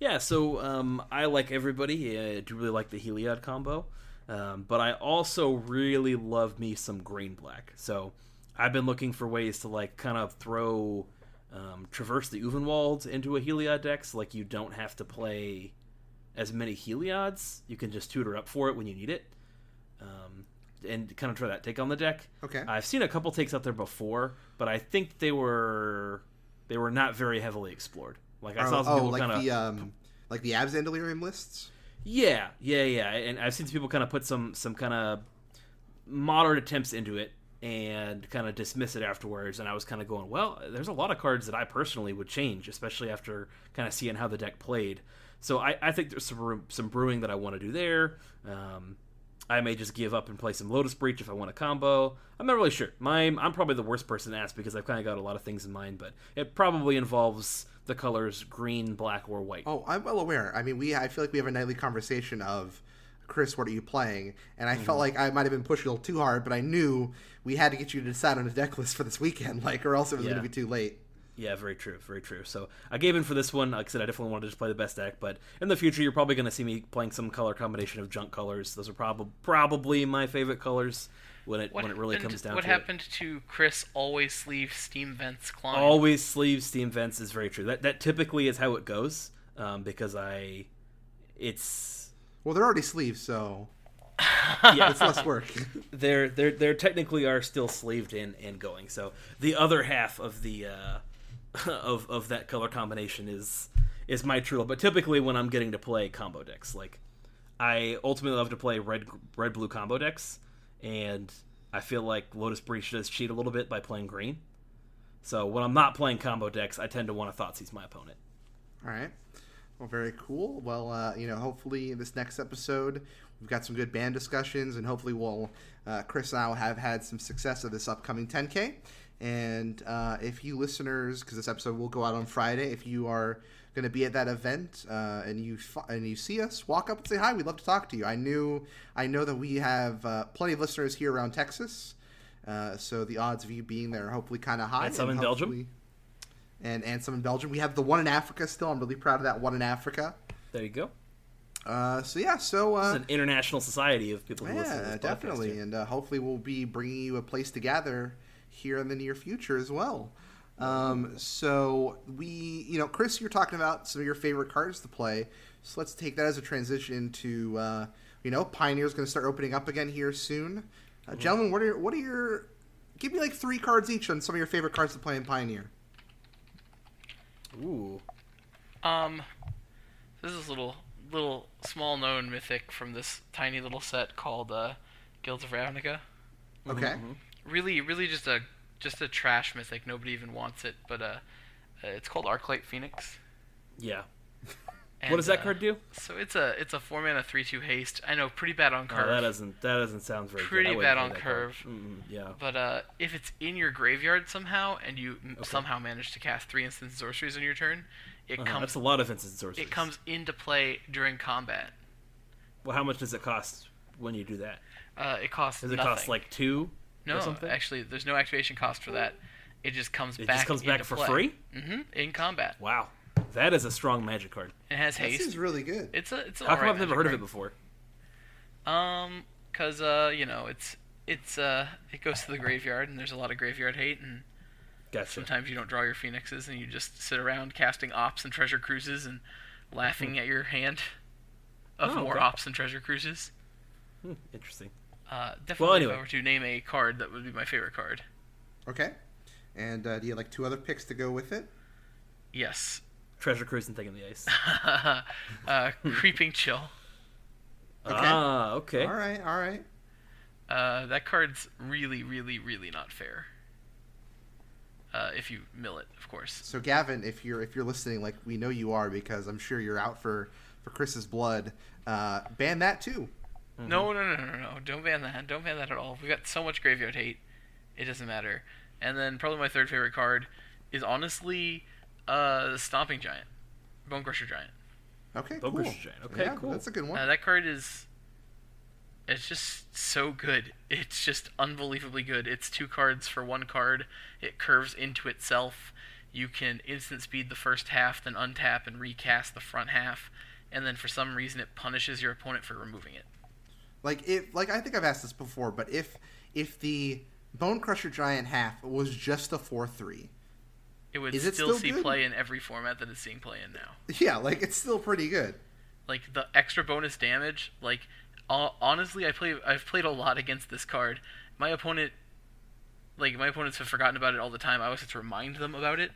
Yeah, so um, I like everybody. I do really like the Heliod combo, um, but I also really love me some green black. So I've been looking for ways to like kind of throw um, Traverse the Ulvenwald into a Heliod deck, so like you don't have to play as many Heliods. You can just tutor up for it when you need it, um, and kind of try that take on the deck. Okay. I've seen a couple takes out there before, but I think they were they were not very heavily explored. Like I saw oh, some oh, people like kind of the um, like the abs and delirium lists. yeah, yeah, yeah. And I've seen some people kind of put some some kind of moderate attempts into it and kind of dismiss it afterwards. And I was kind of going, well, there's a lot of cards that I personally would change, especially after kind of seeing how the deck played. So I, I think there's some some brewing that I want to do there. Um, I may just give up and play some Lotus Breach if I want a combo. I'm not really sure. My, I'm probably the worst person to ask because I've kind of got a lot of things in mind, but it probably involves the colors green, black, or white. Oh, I'm well aware. I mean, we I feel like we have a nightly conversation of Chris, what are you playing? And I Mm-hmm. felt like I might have been pushing a little too hard, but I knew we had to get you to decide on a deck list for this weekend, like, or else it was Yeah. going to be too late. Yeah, very true, very true. So I gave in for this one. Like I said, I definitely wanted to just play the best deck, but in the future, you're probably going to see me playing some color combination of junk colors. Those are probably probably my favorite colors when it when it really happened- comes down What to happened to Chris always sleeve steam vents it. climb? Always sleeve steam vents is very true. That that typically is how it goes um, because I it's Well, they're already sleeves, so yeah it's less work. they're they're they're technically are still sleeved in and going. So the other half of the uh, of of that color combination is is my true love. But typically when I'm getting to play combo decks, like I ultimately love to play red red blue combo decks, and I feel like Lotus Breach does cheat a little bit by playing green. So when I'm not playing combo decks, I tend to want to Thoughtseize my opponent. All right. Well, very cool. Well, uh, you know, hopefully in this next episode, we've got some good band discussions, and hopefully we'll, uh, Chris and I will have had some success of this upcoming 10K. And uh, if you listeners, because this episode will go out on Friday, if you are going to be at that event uh, and you fi- and you see us, walk up and say hi. We'd love to talk to you. I knew, I know that we have uh, plenty of listeners here around Texas, uh, so the odds of you being there are hopefully kind of high. And some in Belgium. and and some in Belgium. We have the one in Africa still. I'm really proud of that one in Africa. There you go. Uh, so yeah, so It's uh, an international society of people who listen to yeah, this podcast, definitely, and uh, hopefully we'll be bringing you a place to gather here in the near future as well. Um, so we, you know, Chris, you're talking about some of your favorite cards to play. So let's take that as a transition to, uh, you know, Pioneer's going to start opening up again here soon. Uh, Gentlemen, what are what are your? Give me like three cards each on some of your favorite cards to play in Pioneer. Ooh. Um, this is a little little small known mythic from this tiny little set called uh, Guilds of Ravnica. Okay. Really, really just a just a trash mythic. Nobody even wants it, but uh, uh it's called Arclight Phoenix. Yeah. And, what does that uh, card do? So it's a it's a four mana three two haste. I know, pretty bad on Oh, curve. that doesn't that doesn't sound very Pretty bad on curve. Yeah. But uh, if it's in your graveyard somehow, and you Okay. somehow manage to cast three instant sorceries on your turn, it Uh-huh, comes That's a lot of instant sorceries. it comes into play during combat. Well, how much does it cost when you do that? Uh, it costs Does it nothing. cost like two no? or something? Actually, there's no activation cost for that. It just comes it back. just comes back for play. free. Mm-hmm. In combat, Wow, that is a strong magic card. it has That haste. seems really good. It's a it's. a How come alright I've never magic heard of it before? Um, cause uh, you know, it's it's uh, it goes to the graveyard, and there's a lot of graveyard hate, and Gotcha. sometimes you don't draw your phoenixes, and you just sit around casting Opts and treasure cruises and laughing at your hand of Hmm. Oh, more okay. Opts and treasure cruises. Hmm, interesting. Uh, definitely, anyway. if I were to name a card, that would be my favorite card. Okay. And uh, do you have like two other picks to go with it? Yes, Treasure cruise and thing in the ice. uh, creeping chill. Okay. Ah, okay. All right, all right. Uh, that card's really, really, really not fair. Uh, if you mill it, of course. So Gavin, if you're if you're listening, like we know you are because I'm sure you're out for for Chris's blood. Uh, ban that too. No, no, no, no, no, no. Don't ban that. Don't ban that at all. We've got so much graveyard hate. It doesn't matter. And then probably my third favorite card is honestly uh, the Stomping Giant, Bonecrusher Giant. Okay, Bone cool. Crusher Giant. Okay, yeah, cool. That's a good one. Uh, that card is. It's just so good. It's just unbelievably good. It's two cards for one card. It curves into itself. You can instant speed the first half, then untap and recast the front half, and then for some reason it punishes your opponent for removing it. Like if like I think I've asked this before, but if if the Bonecrusher Giant half was just a four three, It would Is it still, still see good? play in every format that it's seeing play in now. yeah, like it's still pretty good. Like the extra bonus damage, like honestly, I play I've played a lot against this card. My opponent, like my opponents have forgotten about it all the time. I always have to remind them about it,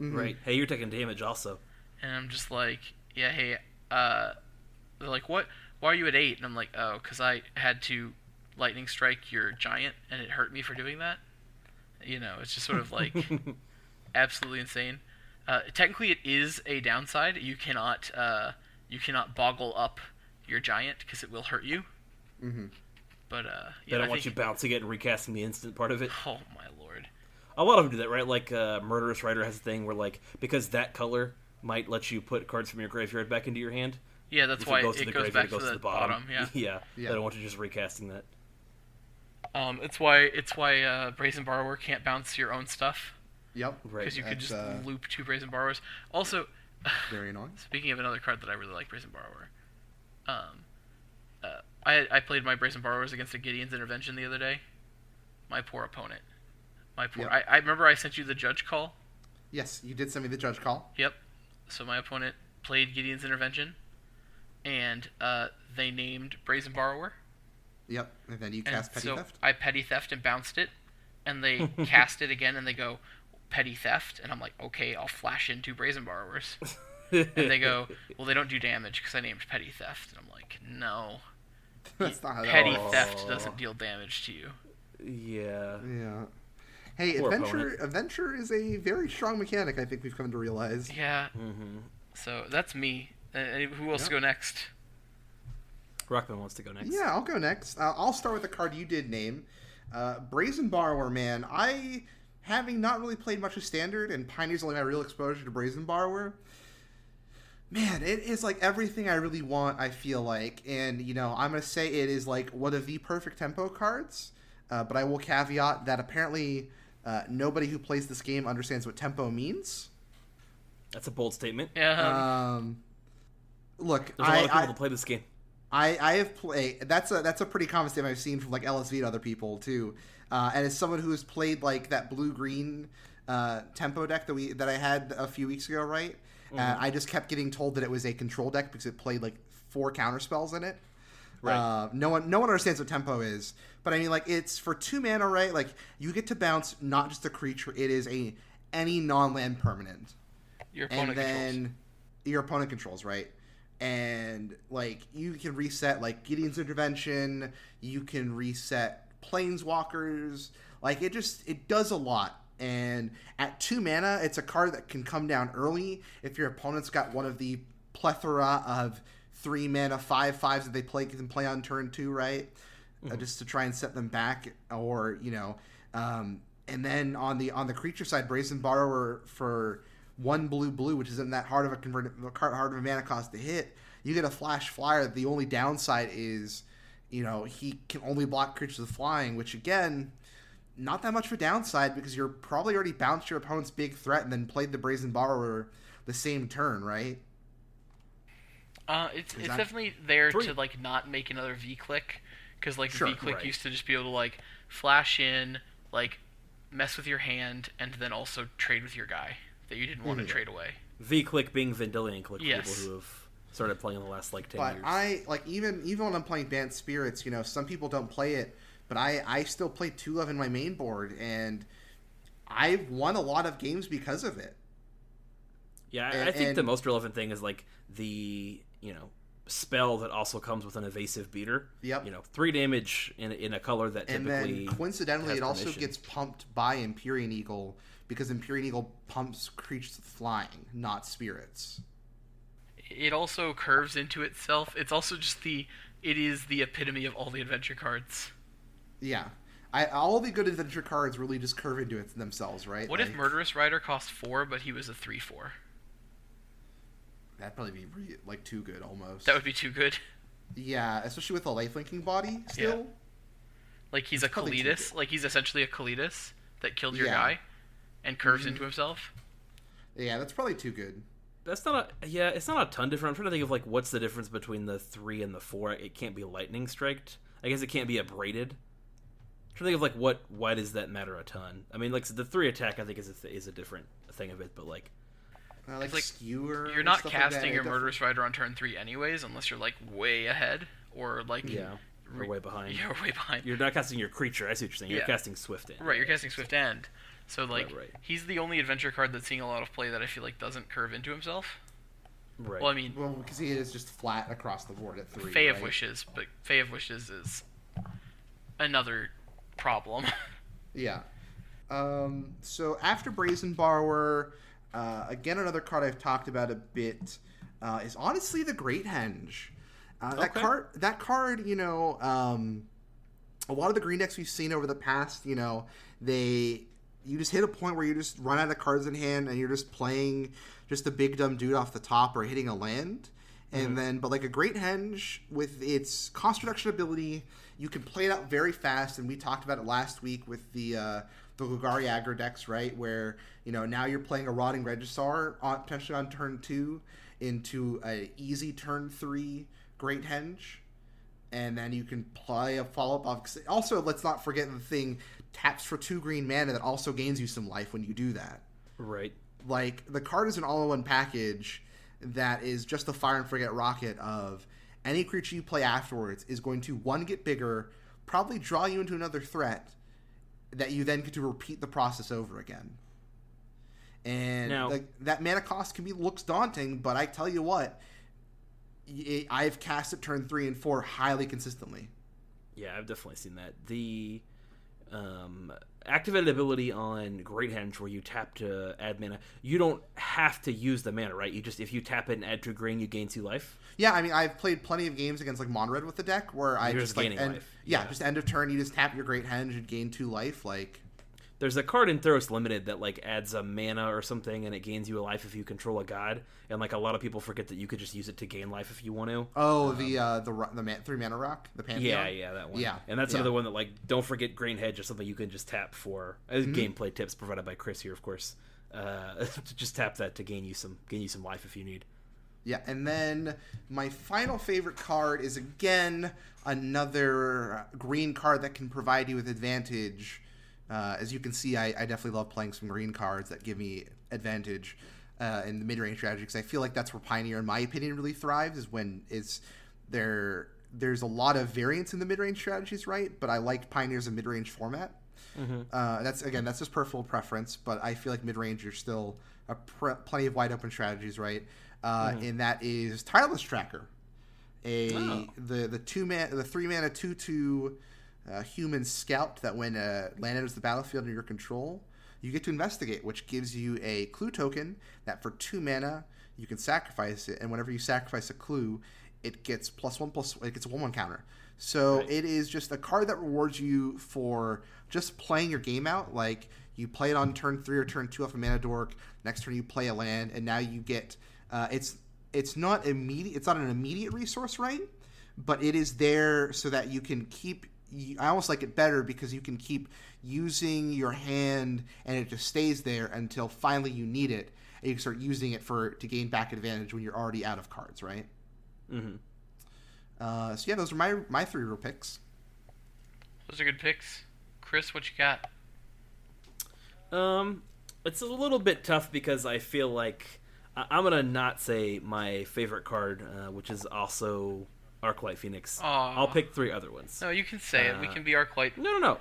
Mhm. Right. Hey, you're taking damage also. and I'm just like, yeah, hey, uh, they're like, what? Why are you at eight? And I'm like, oh, because I had to lightning strike your giant, and it hurt me for doing that. You know, it's just sort of like absolutely insane. Uh, technically, it is a downside. You cannot uh, you cannot boggle up your giant because it will hurt you. Mhm. But uh, yeah, They don't I want you bouncing it and recasting the instant part of it. Oh my lord! A lot of them do that, right? Like uh, Murderous Rider has a thing where, like, because that color might let you put cards from your graveyard back into your hand. Yeah, that's if why it goes it to the goes graveyard, back it goes to to the, the bottom. Yeah. yeah. Yeah. They don't want you just recasting that. Um, it's why it's why uh, Brazen Borrower can't bounce your own stuff Yep. Right. because you could just uh, loop two Brazen Borrowers. Also, Very annoying. Speaking of another card that I really like, Brazen Borrower. Um, uh, I I played my Brazen Borrowers against a Gideon's Intervention the other day. My poor opponent. My poor. Yep. I, I remember I sent you the judge call. Yes, you did send me the judge call. Yep. So my opponent played Gideon's Intervention, and uh, they named Brazen Borrower. Yep. And then you And cast Petty so Theft. I petty theft and bounced it, and they cast it again, and they go petty theft, and I'm like, okay, I'll flash into Brazen Borrowers. and they go, well, they don't do damage because I named petty theft, and I'm like, no, That's not how that petty works. theft doesn't deal damage to you. yeah. Yeah. Hey, Poor adventure adventure is a very strong mechanic. I think we've come to realize. Yeah. Mm-hmm. So that's me. Uh, who else Yeah. to go next? Rockman wants to go next. Yeah, I'll go next. Uh, I'll start with the card you did name, uh, Brazen Borrower. Man, I having not really played much of Standard, and Pioneer's only my real exposure to Brazen Borrower. Man, it is like everything I really want. I feel like, and you know, I'm gonna say it is like one of the perfect tempo cards. Uh, but I will caveat that apparently uh, nobody who plays this game understands what tempo means. That's a bold statement. Yeah. Um, look, There's a I, lot of people I, that play this game. I, I have played. That's a that's a pretty common statement I've seen from like LSV and other people too. Uh, and as someone who has played like that blue green uh, tempo deck that we that I had a few weeks ago, right? Uh, I just kept getting told that it was a control deck because it played like four counter spells in it. Right. Uh, no one no one understands what tempo is, but I mean like it's for two mana, right? Like you get to bounce not just a creature; it is a any non land permanent Your opponent controls. and then controls. your opponent controls right and like you can reset like gideon's intervention. You can reset planeswalkers. Like it just it does a lot. And at two mana it's a card that can come down early if your opponent's got one of the plethora of three mana five fives that they play can play on turn two right? Uh, just to try and set them back or you know um, and then on the on the creature side brazen borrower for one blue blue which isn't that hard of a convert hard of a mana cost to hit you get a flash flyer the only downside is you know he can only block creatures with flying which again not that much of a downside because you're probably already bounced your opponent's big threat and then played the brazen borrower the same turn right Uh, it's it's definitely there Three. to like not make another V click because like Sure, V click right. used to just be able to like flash in, like mess with your hand, and then also trade with your guy that you didn't want Mhm. to trade away. V click being Vendilion Clique Yes. people who have started playing in the last like ten but years. I like even even when I'm playing Bant Spirits, you know, some people don't play it, but I I still play two love in my main board, and I've won a lot of games because of it. Yeah, I, And- I think the most relevant thing is like the you know spell that also comes with an evasive beater. Yep. You know, three damage in in a color that and typically. then coincidentally, has it also gets pumped by Empyrean Eagle because Empyrean Eagle pumps creatures with flying, not spirits. It also curves into itself. It's also just the. It is the epitome of all the adventure cards. Yeah. I, all the good adventure cards really just curve into it themselves, right? What if Murderous Rider cost four, but he was a three four? That'd probably be re- like too good almost. That would be too good. Yeah, especially with a life linking body still. Like he's It's a Kalitas. Like he's essentially a Kalitas that killed your Yeah. guy, and curves Mhm. into himself. Yeah, that's probably too good. That's not a yeah. It's not a ton different. I'm trying to think of like what's the difference between the three and the four. It can't be lightning striked. I guess it can't be abraded. I'm trying to think of like what why does that matter a ton? I mean, like the three attack I think is a, is a different thing of it, but like Uh, like, like, skewer. You're not stuff like casting your def- Murderous Rider on turn three anyways, unless you're like way ahead or like yeah, we're re- way behind. You're way behind. You're not casting your creature. I see what you're saying. You're Yeah. casting Swift in. Right, you're casting Swift End. So like Right, right. he's the only adventure card that's seeing a lot of play that I feel like doesn't curve into himself. Right. Well, I mean, Well, because he is just flat across the board at three. Fae of? Wishes, but Fae of Wishes is another problem. Yeah. Um, so after Brazen Borrower, uh, again another card I've talked about a bit uh, is honestly the Great Henge. Uh, that card, that card, you know, um, a lot of the green decks we've seen over the past, you know, they you just hit a point where you just run out of cards in hand and you're just playing just a big dumb dude off the top or hitting a land. And then, but like a great henge with its cost reduction ability, you can play it out very fast. And we talked about it last week with the uh, the Golgari aggro decks, right? Where you know now you're playing a rotting Regisaur on, potentially on turn two into a easy turn three great henge, and then you can play a follow up. Off. Also, let's not forget the thing taps for two green mana that also gains you some life when you do that right. like the card is an all-in-one package that is just the fire and forget rocket of any creature you play afterwards is going to one get bigger probably draw you into another threat that you then get to repeat the process over again and Now- like that mana cost can be looks daunting but i tell you what i've cast it turn three and four highly consistently Yeah, I've definitely seen that. The um, activated ability on Great Henge, where you tap to add mana, you don't have to use the mana, right? You just if you tap it and add two green, you gain two life. Yeah, I mean, I've played plenty of games against like Monred with the deck where I You're just just like end, life. Yeah, Yeah. just end of turn, you just tap your Great Henge and gain two life. Like, There's a card in Theros Limited that like adds a mana or something, and it gains you a life if you control a god. And like a lot of people forget that you could just use it to gain life if you want to. oh, the uh, the the man, three mana rock, the Pantheon. Yeah, yeah, that one. Yeah, and that's yeah. another one that like don't forget Great Henge is something you can just tap for. Uh, Mm-hmm. Gameplay tips provided by Chris here, of course. Uh, just tap that to gain you some gain you some life if you need. Yeah, and then my final favorite card is again another green card that can provide you with advantage. Uh, as you can see, I, I definitely love playing some green cards that give me advantage uh, in the mid-range strategy because I feel like that's where Pioneer, in my opinion, really thrives. Is when it's there. There's a lot of variance in the mid-range strategies, right? But I like Pioneer's a mid-range format. Uh, that's again, that's just personal preference, but I feel like mid-range you're still a pre- plenty of wide open strategies, right? Uh, And that is Tireless Tracker, a Oh. the the two man the three mana two two uh, human scout that when uh, land enters the battlefield under your control, you get to investigate, which gives you a clue token that for two mana you can sacrifice it, and whenever you sacrifice a clue, it gets plus one plus it gets a one one counter. So Right. it is just a card that rewards you for just playing your game out. Like you play it on turn three or turn two off a mana dork. Next turn you play a land, and now you get uh, it's it's not immediate. It's not an immediate resource, right? But it is there so that you can keep. You- I almost like it better because you can keep using your hand, and it just stays there until finally you need it, and you can start using it for to gain back advantage when you're already out of cards, right? Mm-hmm. Uh, so yeah, those are my my three real picks. Those are good picks. Chris, what you got? Um, it's a little bit tough because I feel like I- I'm gonna not say my favorite card, uh, which is also Arclight Phoenix. Aw. I'll pick three other ones. No, you can say it. We Uh, can be Arclight. No, no, no.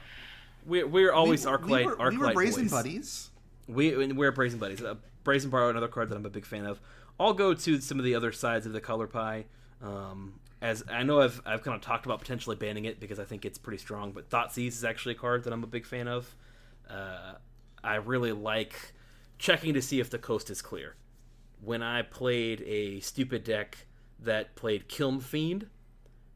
We're we're always we, Arclight. We were, Arclight we were brazen boys. buddies. We we're Brazen Buddies. Uh, Brazen Borrow, another card that I'm a big fan of. I'll go to some of the other sides of the color pie. Um, as I know, I've I've kind of talked about potentially banning it because I think it's pretty strong. But Thoughtseize is actually a card that I'm a big fan of. Uh, I really like checking to see if the coast is clear. When I played a stupid deck that played Kiln Fiend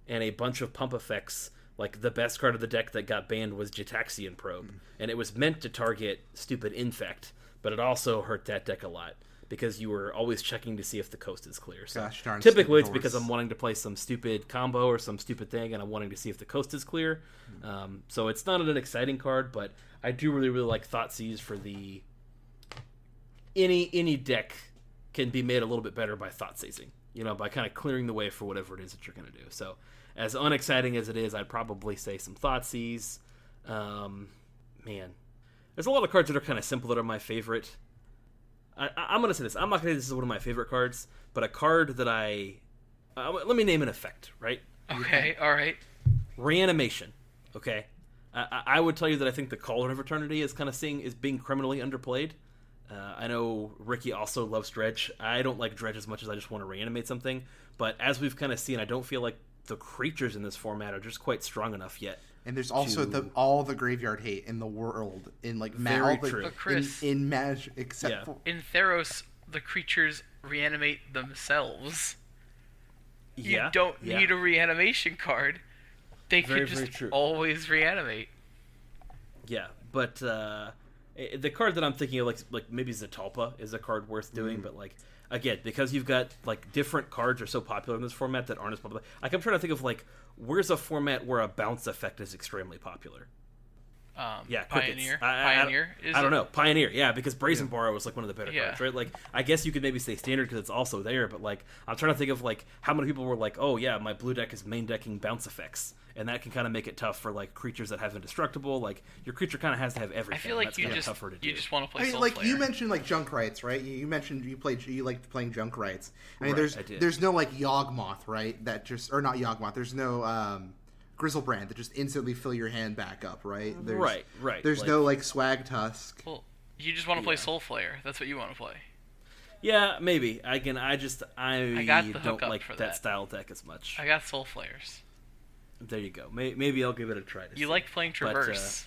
and a bunch of pump effects, like the best card of the deck that got banned was Gitaxian Probe, and it was meant to target stupid Infect, but it also hurt that deck a lot because you were always checking to see if the coast is clear. So Gosh typically it's because. I'm wanting to play some stupid combo or some stupid thing, and I'm wanting to see if the coast is clear. Um, so it's not an exciting card, but I do really really like Thoughtseize for the any any deck can be made a little bit better by thought seizing. You know, by kind of clearing the way for whatever it is that you're going to do. So, as unexciting as it is, I'd probably say some thought seize. Um, man, there's a lot of cards that are kind of simple that are my favorite. I, I'm going to say this. I'm not going to say this is one of my favorite cards, but a card that I uh, let me name an effect. Right, Okay, all right. reanimation. Okay, I, I- I would tell you that I think the Cauldron of Eternity is kind of seeing is being criminally underplayed. Uh, I know Ricky also loves Dredge. I don't like Dredge as much as I just want to reanimate something. But as we've kind of seen, I don't feel like the creatures in this format are just quite strong enough yet. And there's also to- the all the graveyard hate in the world in like ma- Very all the, true. But Chris- in, in magic except Yeah. for In Theros, the creatures reanimate themselves. You yeah, don't yeah. need a reanimation card. They Very, can just always reanimate. Yeah, but uh, the card that I'm thinking of, like like maybe Zetalpa, is a card worth doing. Mm. But like again, because you've got like different cards are so popular in this format that aren't as popular. Like I'm trying to think of like where's a format where a bounce effect is extremely popular. Um, Yeah, crickets. Pioneer. I, I- I- Pioneer is I don't a- know. Pioneer, yeah, because Brazen Borrow was like one of the better Yeah. cards, right? Like, I guess you could maybe say standard because it's also there, but like, I'm trying to think of like how many people were like, oh yeah, my blue deck is main decking bounce effects, and that can kind of make it tough for like creatures that have indestructible. Like, your creature kind of has to have I everything. feel like That's you kinda just tougher to you do. just want to play I mean, like Slayer. you mentioned, like junk rights, right? You, you mentioned you played, you liked playing junk rights. I mean, Right, there's I did. there's no like Yawgmoth, right? That just or not Yawgmoth. There's no um, Griselbrand that just instantly fill your hand back up, right? There's, Right, right, There's like- no like Swag Tusk. Well, you just want to play Yeah. Soul Slayer. That's what you want to play. Yeah, maybe. I can. I just I, I got don't like for that. that. style deck as much. I got Soul Flayers. There you go. May, maybe I'll give it a try. To You see. like playing But, uh, Traverse.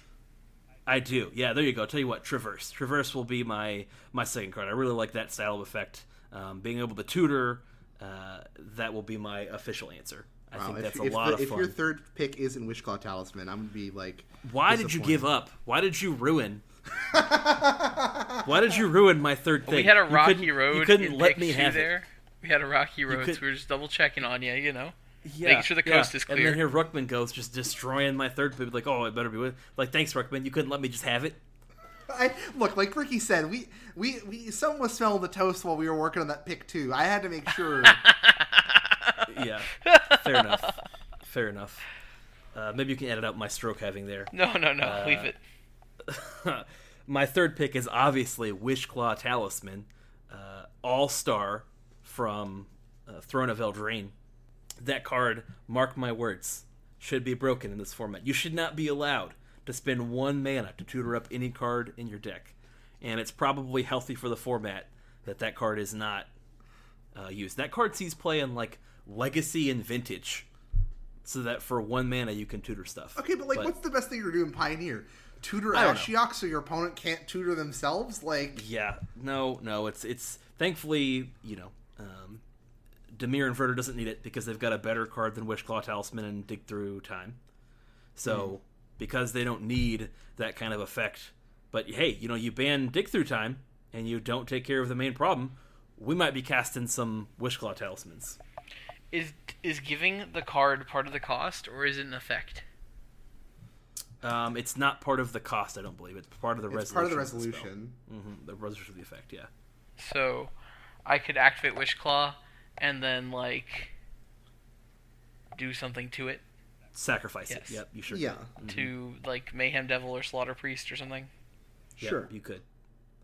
I do. Yeah, there you go. tell you what, Traverse. Traverse will be my my second card. I really like that style of effect. Um, being able to tutor, uh, that will be my official answer. I Wow, think if, a if lot the- of if your third pick isn't Wishclaw Talisman, I'm gonna be like, Why did you give up? Why did you ruin? Why did you ruin my third thing? we had a rocky couldn't- road. You couldn't let me two have it. there. We had a rocky road, could- so we were just double checking on you. You know. Yeah, Making sure the coast yeah. is And clear. then here Ruckman goes, just destroying my third pick. Like, oh, it better be with. Like, thanks, Ruckman. You couldn't let me just have it. I, look, like Ricky said, we, we, we, someone was smelling the toast while we were working on that pick too. I had to make sure. Yeah, fair enough. Fair enough. Uh, maybe you can edit out my stroke having there. No, no, no. Uh, leave it. my third pick is obviously Wishclaw Talisman, uh, All Star from uh, Throne of Eldraine. That card, mark my words, should be broken in this format. You should not be allowed to spend one mana to tutor up any card in your deck, and it's probably healthy for the format that that card is not uh, used. That card sees play in like Legacy and Vintage, so that for one mana you can tutor stuff. Okay, but like, what's the best thing you are doing Pioneer? Tutor. Ashiok so your opponent can't tutor themselves? Like, Yeah, no, no. It's it's thankfully you know, um, Dimir Inverter doesn't need it because they've got a better card than Wishclaw Talisman and Dig Through Time. So because they don't need that kind of effect, but hey, you know, you ban Dig Through Time and you don't take care of the main problem, we might be casting some Wishclaw Talismans. Is is giving the card part of the cost, or is it an effect? Um, it's not part of the cost, I don't believe. It's part of the it's resolution. part of the of the spell. resolution. Mhm, the resolution of the effect. Yeah. So, I could activate Wishclaw, and then like do something to it Sacrifice Yes. it. Yep, you sure. Yeah, could. to like Mayhem Devil or Slaughter Priest or something. Yeah, sure. you could.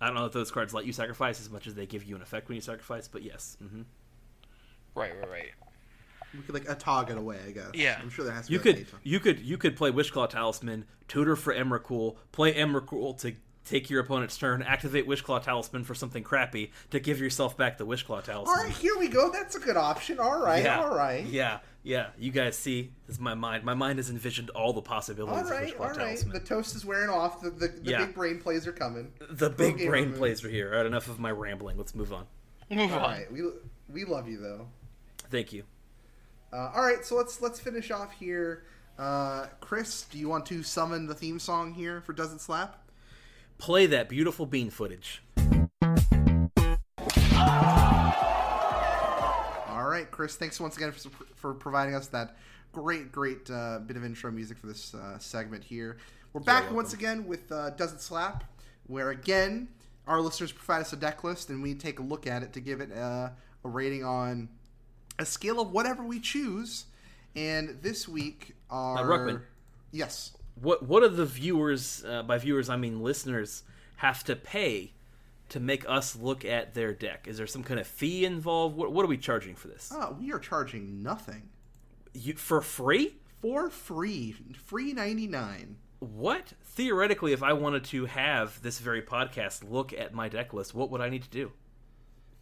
I don't know if those cards let you sacrifice as much as they give you an effect when you sacrifice, but yes. hmm Right, right, right. We could like Atog it away, I guess. Yeah. I'm sure there has to be You like, could Atog. you could you could play Wishclaw Talisman, tutor for Emrakul, play Emrakul to take your opponent's turn, activate Wishclaw Talisman for something crappy to give yourself back the Wishclaw Talisman. All right, here we go. That's a good option. All right, yeah, all right. Yeah, yeah. You guys see, this is my mind. My mind has envisioned all the possibilities right, of Wishclaw right. Talisman. The toast is wearing off. The the, the Yeah. big brain plays are coming. The, big gamer brain plays are here. All right, enough of my rambling. Let's move on. Move All on. right, we we love you though. Thank you. Uh, all right, so let's let's finish off here. Uh, Chris, do you want to summon the theme song here for Does It Slap? Play that beautiful bean footage. All right, Chris, thanks once again for, for providing us that great, great uh, bit of intro music for this uh, segment here. We're back once again with uh, Does It Slap, where again, our listeners provide us a deck list and we take a look at it to give it uh, a rating on a scale of whatever we choose. And this week, our. Ruckman. Yes. What what do the viewers, uh, by viewers I mean listeners, have to pay to make us look at their deck? Is there some kind of fee involved? What what are we charging for this? Oh, we are charging nothing. You, for free? For free. Free 99. What? Theoretically, if I wanted to have this very podcast look at my deck list, what would I need to do?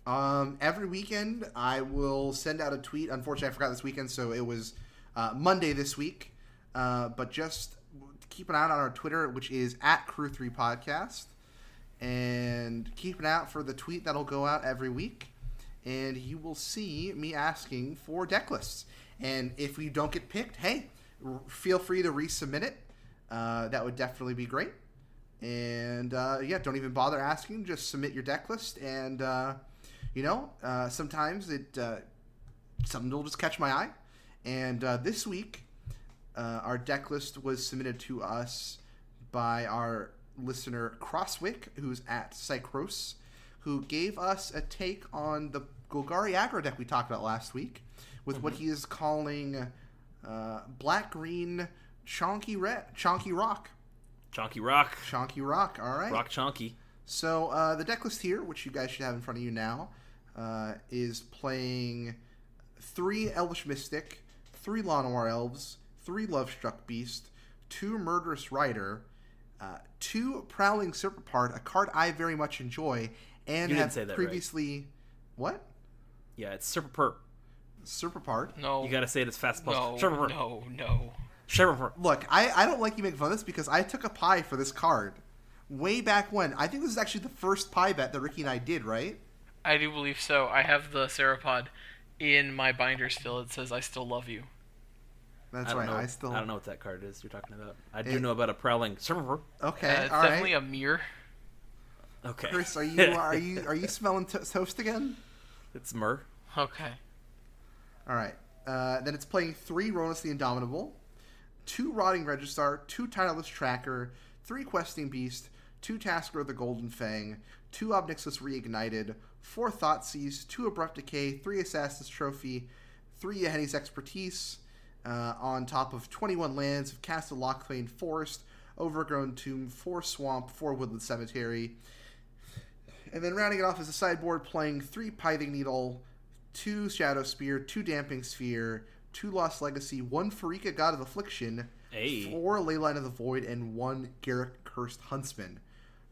Um, every weekend, I will send out a tweet. Unfortunately, I forgot this weekend, so it was uh, Monday this week. Uh, but just keep an eye out on our Twitter, which is at Crew 3 Podcast. And keep an eye out for the tweet that'll go out every week. And you will see me asking for deck lists. And if we don't get picked, hey, r- feel free to resubmit it. Uh, that would definitely be great. And uh, yeah, don't even bother asking. Just submit your deck list, and uh, you know, uh, sometimes it uh, something will just catch my eye. And uh, this week, uh, our deck list was submitted to us by our listener Crosswick, who's at Psychros, who gave us a take on the Golgari aggro deck we talked about last week, with what he is calling uh, black green chonky red chonky rock. Chonky Rock. Chonky Rock. All right. Rock Chonky. So uh, the deck list here, which you guys should have in front of you now, uh, is playing three Elvish Mystic, three Llanowar Elves, three Lovestruck Beast, two Murderous Rider, uh, two Prowling Serpopard, a card I very much enjoy, and You didn't have say that right. previously. What? Yeah, it's Super Perp. Serpopard? No. You gotta say it as fast as possible. Super Perp. no, no. Super Perp. Look, I, I don't like you make fun of this because I took a pie for this card way back when. I think this is actually the first pie bet that Ricky and I did, right? I do believe so. I have the Serpopard in my binder still. It says "I still love you." That's I don't right. know. I still. I don't know what that card is you're talking about. I do It- know about a prowling Super Perp. Okay, Uh, it's all right. definitely a mirror. Okay. Chris, are you are you are you smelling to- toast again? it's Mur. Okay. All right. Uh, then it's playing three Rhonas the Indomitable, two Rotting Regisaur, two Tireless Tracker, three Questing Beast, two Tasigur of the Golden Fang, two Ob Nixilis Reignited, four Thoughtseize, two Abrupt Decay, three Assassin's Trophy, three Yahenni's Expertise, uh, on top of 21 lands of Castle Locthwain Forest, Overgrown Tomb, four Swamp, four Woodland Cemetery, and then rounding it off as a sideboard, playing three Pithing Needle, two Shadowspear, two Damping Sphere, two Lost Legacy, one Pharika God of Affliction, Hey. four Leyline of the Void, and one Garruk Cursed Huntsman.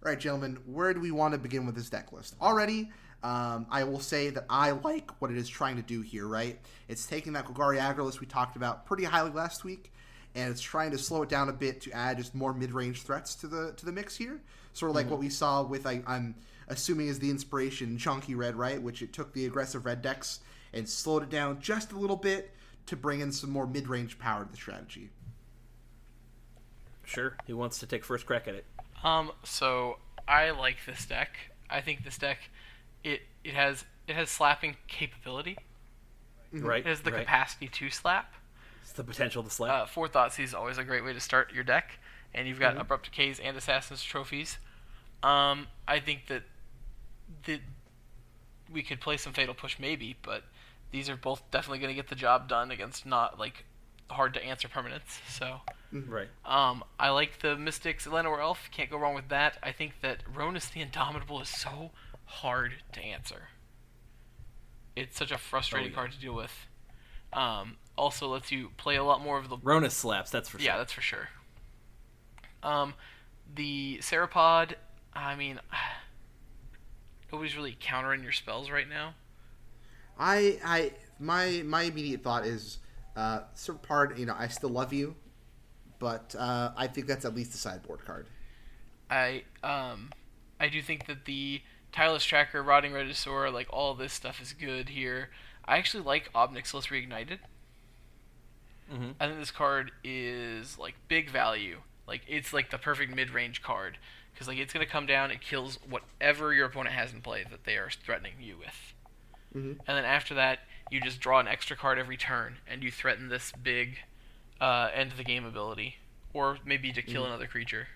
All right, gentlemen, where do we want to begin with this deck list? Already, um, I will say that I like what it is trying to do here, right? It's taking that Golgari aggro list we talked about pretty highly last week, and it's trying to slow it down a bit to add just more mid-range threats to the to the mix here. Sort of like what we saw with I, I'm assuming is the inspiration Chunky Red, right? Which it took the aggressive red decks and slowed it down just a little bit to bring in some more mid-range power to the strategy. Sure. Who wants to take first crack at it? Um. So I like this deck. I think this deck, it it has it has slapping capability. Right. It has the right. capacity to slap. It's the potential to slap. Uh, Four Thoughtseize is always a great way to start your deck, and you've got Abrupt Decays and Assassin's Trophies. Um, I think that the we could play some Fatal Push maybe, but these are both definitely going to get the job done against not like hard to answer permanents. So right. um, I like the Mystics Elena or Elf. Can't go wrong with that. I think that Rhonas the Indomitable is so hard to answer. It's such a frustrating Oh, yeah. card to deal with. Um, also lets you play a lot more of the Rhonas slaps. That's for sure. yeah, that's for sure. Um, the Serpopard, I mean, nobody's really countering your spells right now. I I my my immediate thought is uh Serpard, you know, I still love you, but uh I think that's at least a sideboard card. I um I do think that the tireless tracker, rotting regisaur, like all this stuff is good here. I actually like Ob Nixilis reignited. Mm-hmm. I think this card is like big value. Like it's like the perfect mid-range card because like it's gonna come down, it kills whatever your opponent has in play that they are threatening you with, Mhm. and then after that you just draw an extra card every turn and you threaten this big uh, end the game ability, or maybe to kill another creature.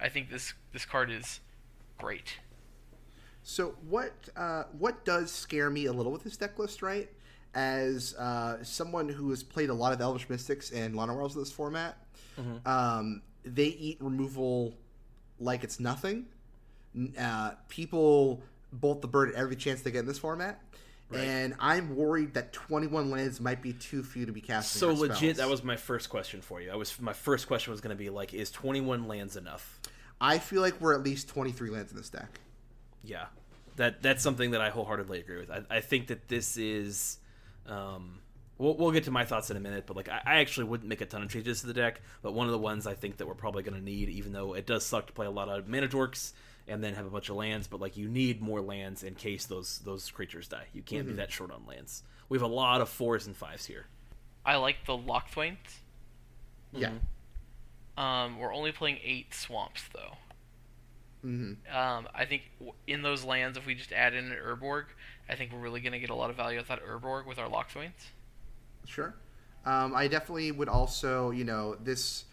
I think this this card is great. So what uh, what does scare me a little with this deck list, right? As uh, someone who has played a lot of Elvish Mystics and Llanowars in this format, um, they eat removal like it's nothing. Uh, people bolt the bird at every chance they get in this format, and I'm worried that 21 lands might be too few to be casting. So legit, spells. that was my first question for you. I was my first question was going to be like, is 21 lands enough? I feel like we're at least 23 lands in this deck. Yeah, that that's something that I wholeheartedly agree with. I, I think that this is. Um, we'll, we'll get to my thoughts in a minute, but like I, I actually wouldn't make a ton of changes to the deck. But one of the ones I think that we're probably going to need, even though it does suck to play a lot of mana dorks and then have a bunch of lands, but like you need more lands in case those those creatures die. You can't be that short on lands. We have a lot of fours and fives here. I like the Locthwains. Yeah. Um, we're only playing eight swamps though. hmm Um, I think in those lands, if we just add in an Urborg, I think we're really going to get a lot of value out of that Urborg with our Locthwains. Sure. Um, I definitely would also, you know, this.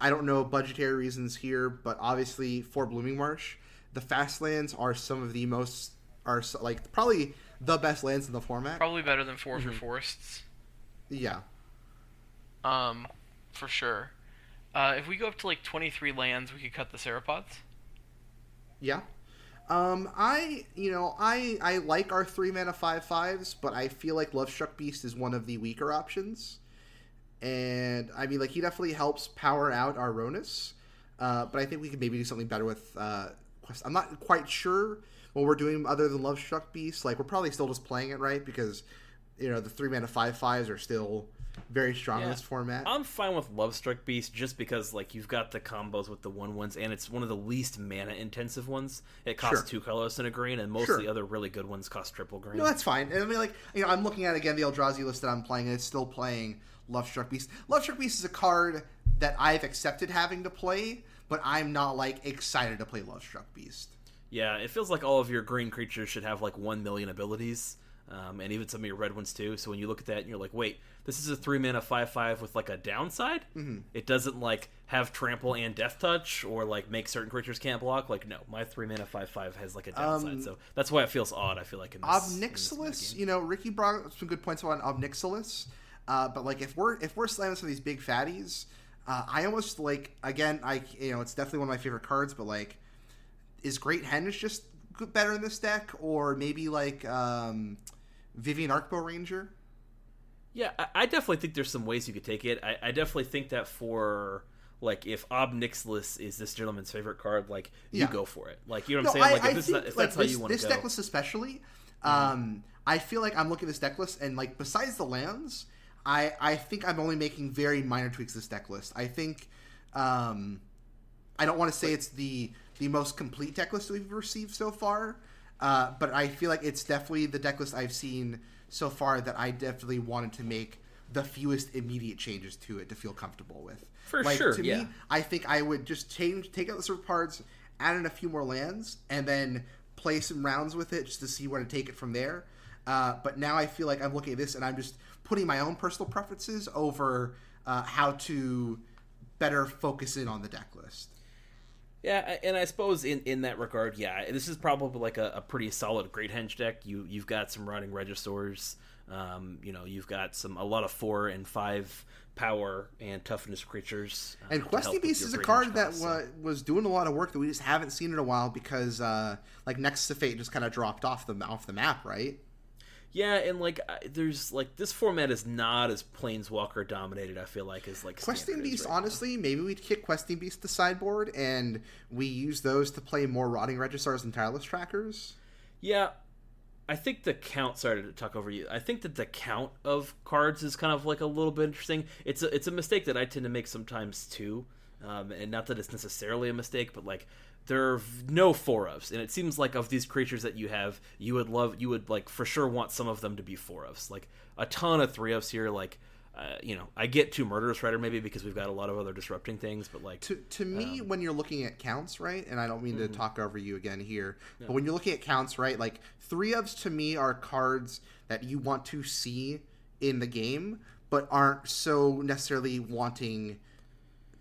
I don't know budgetary reasons here, but obviously for Blooming Marsh, the fast lands are some of the most are like probably the best lands in the format. Probably better than four for forests. Yeah. Um, for sure. Uh, if we go up to like 23 lands, we could cut the Serpopards. Yeah. Um, I you know I I like our three mana five fives, but I feel like Lovestruck Beast is one of the weaker options. And I mean, like he definitely helps power out our Rhonas, uh, but I think we could maybe do something better with. Uh. I'm not quite sure what we're doing other than Lovestruck Beast. Like we're probably still just playing it right because you know the three mana five fives are still very strong in this format. I'm fine with Lovestruck Beast just because like you've got the combos with the one ones and it's one of the least mana intensive ones. It costs Sure. two colors and a green, and most Sure. of the other really good ones cost triple green. No, that's fine. I mean, like, you know, I'm looking at again the Eldrazi list that I'm playing, and it's still playing Lovestruck Beast. Lovestruck Beast is a card that I've accepted having to play, but I'm not like excited to play Lovestruck Beast. Yeah, it feels like all of your green creatures should have like one million abilities, um, and even some of your red ones too. So when you look at that, and you're like, wait, this is a three mana five five with like a downside. Mm-hmm. It doesn't like have trample and deathtouch, or like make certain creatures can't block. Like no, my three mana five five has like a downside. Um, so that's why it feels odd. I feel like in this, in this you know, Ricky brought up some good points on Ob Nixilis, uh, but like if we're if we're slamming some of these big fatties, uh, I almost like again, I you know, it's definitely one of my favorite cards, but like, is Great Henge just better in this deck, or maybe like um, Vivien Arkbow Ranger? Yeah, I, I definitely think there's some ways you could take it. I, I definitely think that for like if Ob Nixilis is this gentleman's favorite card, like you Yeah. go for it. Like you know what I'm saying? Like if, this, is not- if that's how you want to go. deck list especially, um, I feel like I'm looking at this deck list and like besides the lands, I I think I'm only making very minor tweaks to this deck list. I think um, I don't want to say it's the the most complete deck list we've received so far, uh, but I feel like it's definitely the deck list I've seen so far that I definitely wanted to make the fewest immediate changes to it to feel comfortable with. For like, sure, to yeah. me, I think I would just change, take out the Serpopards, add in a few more lands, and then play some rounds with it just to see where to take it from there. Uh, but now I feel like I'm looking at this and I'm just putting my own personal preferences over uh, how to better focus in on the deck list. Yeah, and I suppose in, in that regard, yeah, this is probably like a, a pretty solid Great Henge deck. You you've got some Rotting Regisaurs, um, you know, you've got some a lot of four and five power and toughness creatures. uh, And Questy Beast is a card that so- was doing a lot of work that we just haven't seen in a while because, uh, like, Nexus of Fate just kind of dropped off the off the map, right? Yeah, and like I, there's like this format is not as planeswalker dominated. I feel like as like Questing Beast, right now. honestly, maybe we'd kick Questing Beast to sideboard and we use those to play more Rotting Regisaurs and Tireless Trackers. Yeah, I think the count. Sorry to talk over you. I think that the count of cards is kind of like a little bit interesting. It's a it's a mistake that I tend to make sometimes too, um, and not that it's necessarily a mistake, but like there are no four ofs, and it seems like of these creatures that you have, you would love, you would like for sure want some of them to be four ofs. Like a ton of three ofs here, like. Uh, you know, I get two murderous rider maybe because we've got a lot of other disrupting things, but like To, to me, Um, when you're looking at counts, right, and I don't mean Mm-hmm. to talk over you again here, but when you're looking at counts, right, like three ofs to me are cards that you want to see in the game, but aren't so necessarily wanting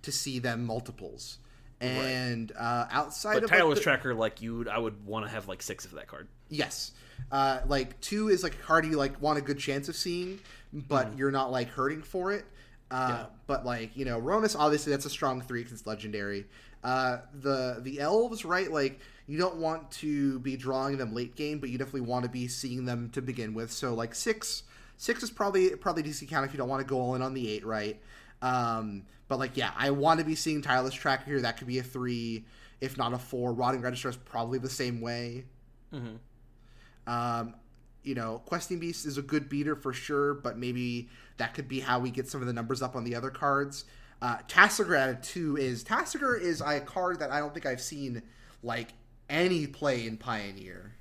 to see them multiples. And uh, outside but of like, the- tracker, like you, would, I would want to have like six of that card. Yes. Uh, like two is like a card you like want a good chance of seeing, but you're not like hurting for it. Uh, Yeah. But like you know, Ronus obviously that's a strong three because it's legendary. Uh, the the elves right like you don't want to be drawing them late game, but you definitely want to be seeing them to begin with. So like six six is probably probably DC count if you don't want to go all in on the eight, right? Um, but like yeah, I want to be seeing tireless tracker here. That could be a three, if not a four. Rotting Regisaur is probably the same way. Mm-hmm. Um, you know, Questing Beast is a good beater for sure, but maybe that could be how we get some of the numbers up on the other cards. Uh, Tasigur at a two is Tasigur is a card that I don't think I've seen like any play in Pioneer.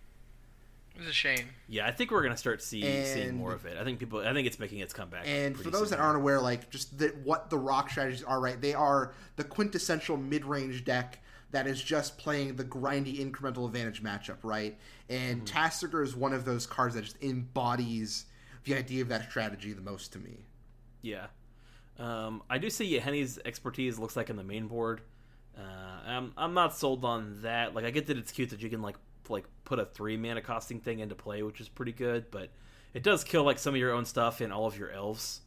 It was a shame. Yeah, I think we're gonna start see, seeing And- more of it. I think people. I think it's making its comeback. And for those soon. that aren't aware, like just the, what the rock strategies are, right? They are the quintessential mid-range deck that is just playing the grindy incremental advantage matchup, right? And Mm-hmm. Tasigur is one of those cards that just embodies the idea of that strategy the most to me. yeah, um, I do see Henny's expertise looks like in the main board. Uh, I'm I'm not sold on that. Like I get that it's cute that you can like like put a three mana costing thing into play, which is pretty good, but it does kill like some of your own stuff and all of your elves.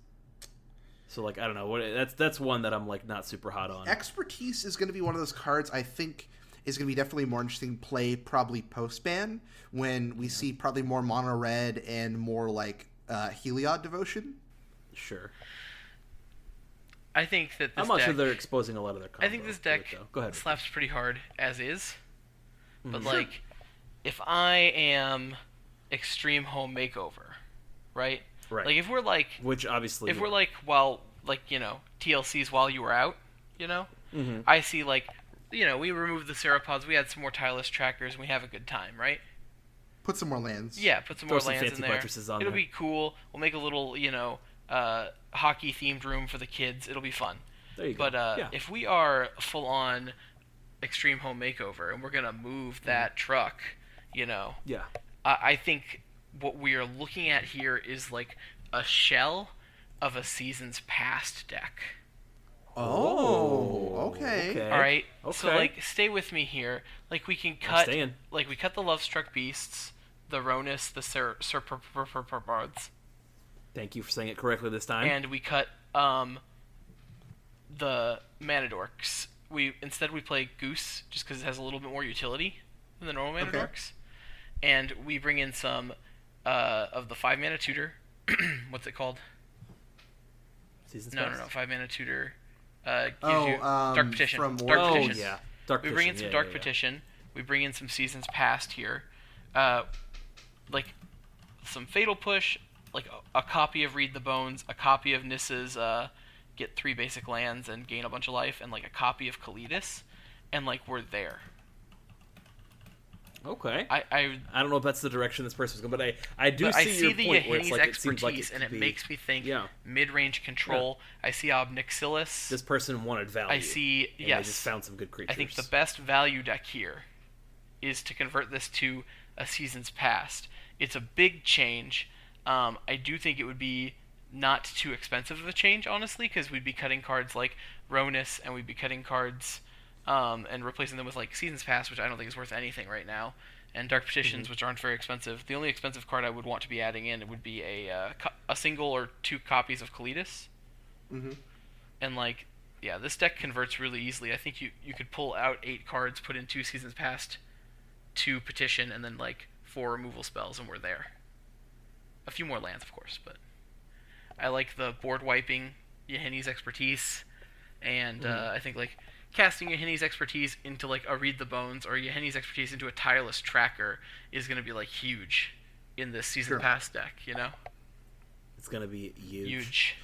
So like I don't know what that's that's one that I'm like not super hot on. Expertise is going to be one of those cards I think is going to be definitely more interesting play probably post ban when we see probably more mono red and more like uh, Heliod devotion. Sure. I think that this I'm not deck, sure they're exposing a lot of their. Cards. I think this combo to it, deck. Go ahead. slaps pretty hard as is. But Mhm. like, if I am extreme home makeover, right? Right. Like if we're like, Which obviously, if we're like, while like you know TLCs while you were out, you know, Mhm. I see like, you know, we removed the Serpopards, we had some more tireless trackers, and we have a good time, right? Put some more lands. Yeah, put some Throw more some lands fancy in there. buttresses on It'll there. be cool. We'll make a little, you know, uh, hockey themed room for the kids. It'll be fun. there you go. But uh, yeah. if we are full on extreme home makeover and we're gonna move that truck, you know, yeah. I, I think what we are looking at here is like a shell of a season's past deck. Oh, okay. okay. All right. So like, stay with me here. Like we can cut, like we cut the love struck beasts, the Rhonas, the Ser Serpopards, Thank you for saying it correctly this time. and we cut um the Manadorks. We instead we play Goose just because it has a little bit more utility than the normal Okay. Manadorks, and we bring in some uh, of the five mana tutor. What's it called? Seasons No, no, no. Five mana tutor. Uh, gives Oh, you um, Dark Petition. from Dark Oh Petition. yeah, Dark we bring in some yeah, Dark yeah, yeah. Petition. We bring in some Seasons Past here. Uh, like some Fatal Push, like a, a copy of Read the Bones, a copy of Nissa's uh, Get Three Basic Lands and Gain a Bunch of Life, and like a copy of Kalitas, and like we're there. Okay. I, I, I don't know if that's the direction this person's going, but I I do see I see your the point where it's like it seems expertise, like it and it be, makes me think yeah. mid-range control. I see Ob Nixilis. this person wanted value. I see. and yes. Just found some good creatures. I think the best value deck here is to convert this to a season's past. It's a big change. Um, I do think it would be not too expensive of a change, honestly, because we'd be cutting cards like Rhonas and we'd be cutting cards um, and replacing them with like Seasons Past, which I don't think is worth anything right now, and Dark Petitions, Mm-hmm. which aren't very expensive. The only expensive card I would want to be adding in would be a uh, co- a single or two copies of Kalitas hmm and like yeah this deck converts really easily. I think you you could pull out eight cards put in two seasons past two petition and then like four removal spells and we're there. A few more lands, of course, but I like the board wiping Yahenni's expertise, and uh, I think like casting Yahenni's expertise into like a read the bones or Yahenni's expertise into a tireless tracker is going to be like huge in this season Sure. pass deck. You know, It's gonna be huge. huge.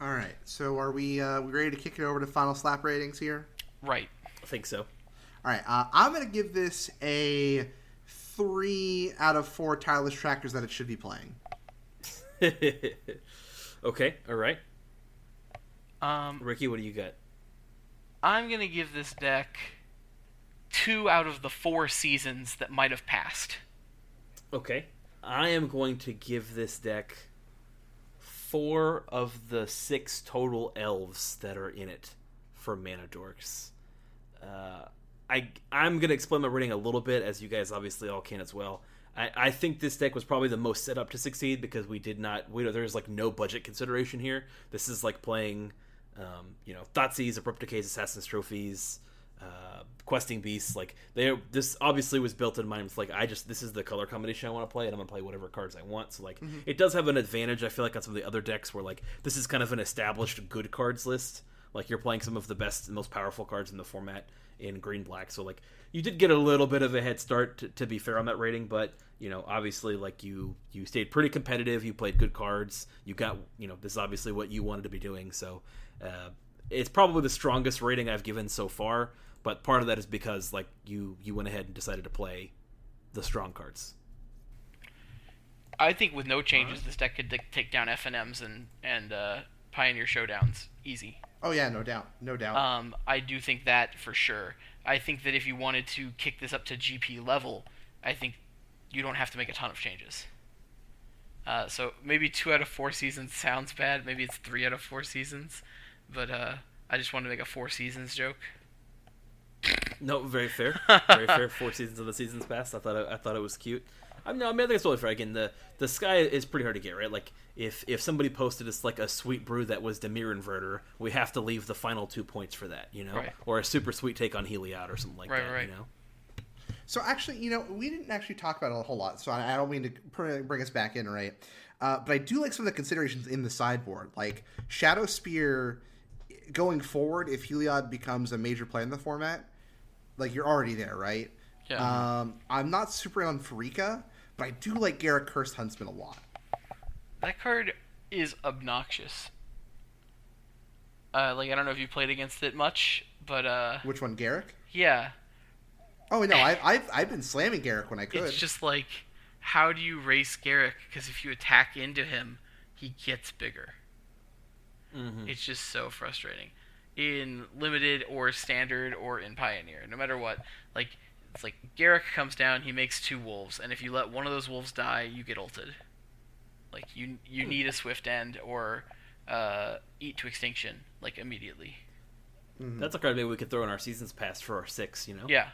All right. So are we uh, we ready to kick it over to final slap ratings here? Right. I think so. All right. Uh, I'm gonna give this a three out of four tireless trackers that it should be playing. okay, all right. Um, Ricky, what do you got? I'm gonna give this deck two out of the four seasons that might have passed. Okay. I am going to give this deck four of the six total elves that are in it for Mana Dorks. Uh, I I'm gonna explain my rating a little bit, as you guys obviously all can as well. I, I think this deck was probably the most set up to succeed because we did not. We there's like no budget consideration here. This is like playing, um, you know, Thoughtseize, Abrupt Decays, Assassin's Trophies, uh, Questing Beasts. Like they, this obviously was built in mind. With like I just this is the color combination I want to play, and I'm gonna play whatever cards I want. So like it does have an advantage. I feel like on some of the other decks where like this is kind of an established good cards list. Like you're playing some of the best, and most powerful cards in the format in green black. So like you did get a little bit of a head start to, to be fair on that rating, but you know obviously like you you stayed pretty competitive. You played good cards. You got you know this is obviously what you wanted to be doing. So uh, it's probably the strongest rating I've given so far. But part of that is because like you you went ahead and decided to play the strong cards. I think with no changes, this deck could like, take down FNMs and and uh, Pioneer Showdowns easy. Oh yeah, no doubt, no doubt. Um, I do think that for sure. I think that if you wanted to kick this up to GP level, I think you don't have to make a ton of changes. Uh, so maybe two out of four seasons sounds bad. Maybe it's three out of four seasons, but uh, I just wanted to make a four seasons joke. No, very fair, very fair. Four seasons of the seasons past. I thought it, I thought it was cute. I mean, no, I mean, I think it's totally fair. Again, the the sky is pretty hard to get right. Like if if somebody posted us like a sweet brew that was Dimir Inverter, we have to leave the final two points for that, you know, Right. or a super sweet take on Heliod or something like Right, that, right. you know. So actually, you know, we didn't actually talk about it a whole lot, so I I don't mean to bring us back in, right? Uh, but I do like some of the considerations in the sideboard, like Shadowspear. Going forward, if Heliod becomes a major player in the format, like you're already there, right? Yeah. Um, I'm not super on Pharika, but I do like Garruk, Cursed Huntsman a lot. That card is obnoxious. Uh, like I don't know if you played against it much, but uh, Which one, Garruk? yeah, Oh no, I, I've I've been slamming Garruk when I could. it's just like, how do you race Garruk? Because if you attack into him, he gets bigger. Mm-hmm. It's just so frustrating. In limited or standard or in pioneer, no matter what, like it's like Garruk comes down, he makes two wolves, and if you let one of those wolves die, you get ulted. Like you you need a swift end or uh, eat to extinction like immediately. Mhm. That's a card maybe we could throw in our seasons past for our six, you know. Yeah.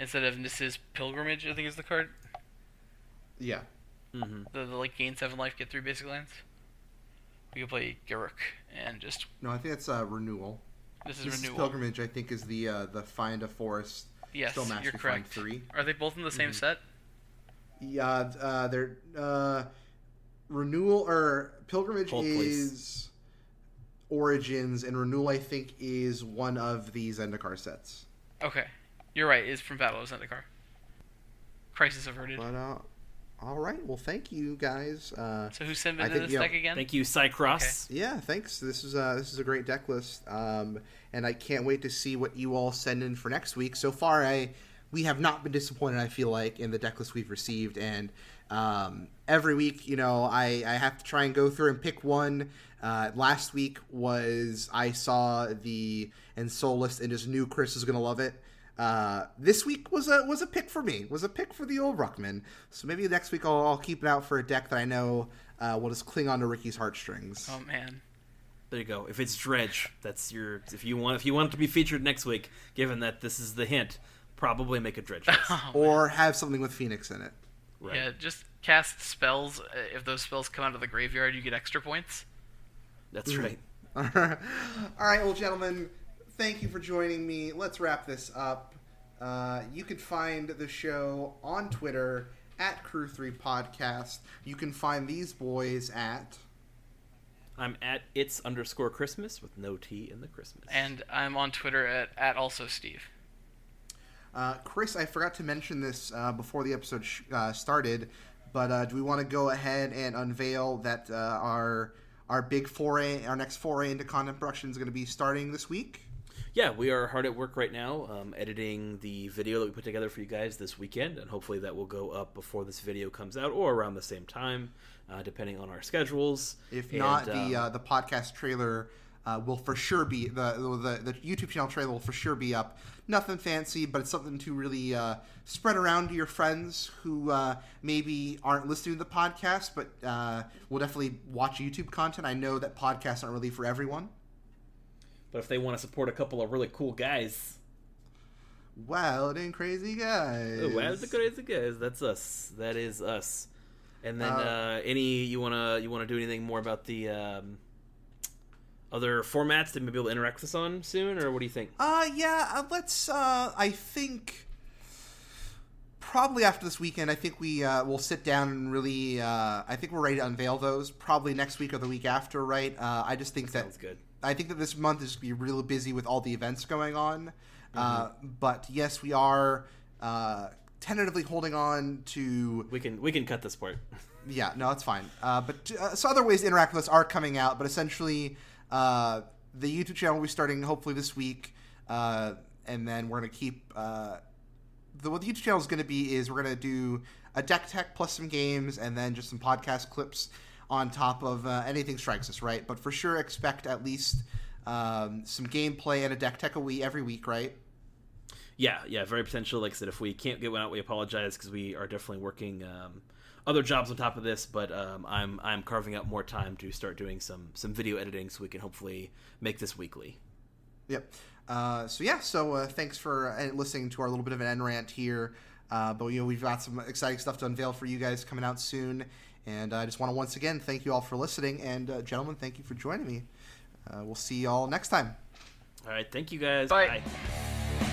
Instead of Nissa's pilgrimage, I think is the card. yeah. Mm-hmm. The, the like gain seven life, get three basic lands. We could play Garruk and just No, I think that's uh, renewal. this is This is renewal. pilgrimage. I think is the uh, the find a forest. yes, still you're master find correct. three. Are they both in the same Mhm. set? Yeah, uh, they're uh, renewal or pilgrimage Hold, please. is origins, and renewal I think is one of the Zendikar sets. Okay, you're right. It's from Battle of Zendikar. Crisis averted. But uh, all right, well, thank you guys. Uh, So who sent I into think, this yeah, deck again? Thank you, Cycross. yeah, thanks. This is uh, this is a great deck list, um, and I can't wait to see what you all send in for next week. So far, I we have not been disappointed. I feel like in the deck list we've received, and um, every week, you know, I I have to try and go through and pick one. Uh, last week was I saw the and Soul list and just knew Chris was gonna love it. Uh, this week was a was a pick for me. Was a pick for the old Ruckman. So maybe next week I'll, I'll keep it out for a deck that I know uh, will just cling on to Ricky's heartstrings. Oh man. There you go. If it's Dredge, that's your. If you want, if you want it to be featured next week, given that this is the hint, probably make a Dredge. Oh, or have something with Phoenix in it. Right. Yeah, just cast spells. Uh, If those spells come out of the graveyard, you get extra points. That's right. All right, well, gentlemen, thank you for joining me. Let's wrap this up. Uh, you can find the show on Twitter at Crew Three Podcast. You can find these boys at. I'm at it's underscore Christmas with no T in the Christmas. And I'm on Twitter at, at also Steve. Uh, Chris, I forgot to mention this uh, before the episode sh- uh, started, but uh, do we want to go ahead and unveil that uh, our our big foray, our next foray into content production is going to be starting this week? Yeah, we are hard at work right now, um, editing the video that we put together for you guys this weekend, and hopefully that will go up before this video comes out or around the same time, uh, depending on our schedules. If And, not, um, the uh, the podcast trailer uh, will for sure be the, the the YouTube channel trailer will for sure be up. Nothing fancy, but it's something to really uh, spread around to your friends who uh, maybe aren't listening to the podcast, but uh, will definitely watch YouTube content. I know that podcasts aren't really for everyone. But if they want to support a couple of really cool guys, Wild and crazy guys. Oh, wow, the crazy guys. That's us. That is us. And then Uh, uh, any you wanna you wanna do anything more about the um, other formats to maybe be able to interact with us on soon, or what do you think? Uh, yeah. Uh, let's. Uh, I think probably after this weekend, I think we uh, will sit down and really. Uh, I think we're ready to unveil those. Probably next week or the week after, right? Uh, I just think that Sounds good. I think that this month is going to be really busy with all the events going on. Uh, but yes, we are uh, tentatively holding on to. We can we can cut this part. Yeah, no, it's fine. Uh, but uh, so other ways to interact with us are coming out. But essentially, uh, the YouTube channel will be starting hopefully this week, uh, and then we're going to keep. Uh, the, what the YouTube channel is going to be is we're going to do a deck tech plus some games, and then just some podcast clips on top of uh, anything strikes us, right? But for sure, expect at least um, some gameplay and a deck tech a week every week, right? Yeah, yeah, very potential. Like I said, if we can't get one out, we apologize because we are definitely working um, other jobs on top of this. But um, I'm I'm carving out more time to start doing some some video editing so we can hopefully make this weekly. Yep. Uh, so yeah. So uh, thanks for uh, listening to our little bit of an end rant here. Uh, but you know we've got some exciting stuff to unveil for you guys coming out soon. And I just want to once again thank you all for listening. And uh, gentlemen, thank you for joining me. Uh, we'll see you all next time. All right, thank you guys. Bye. Bye.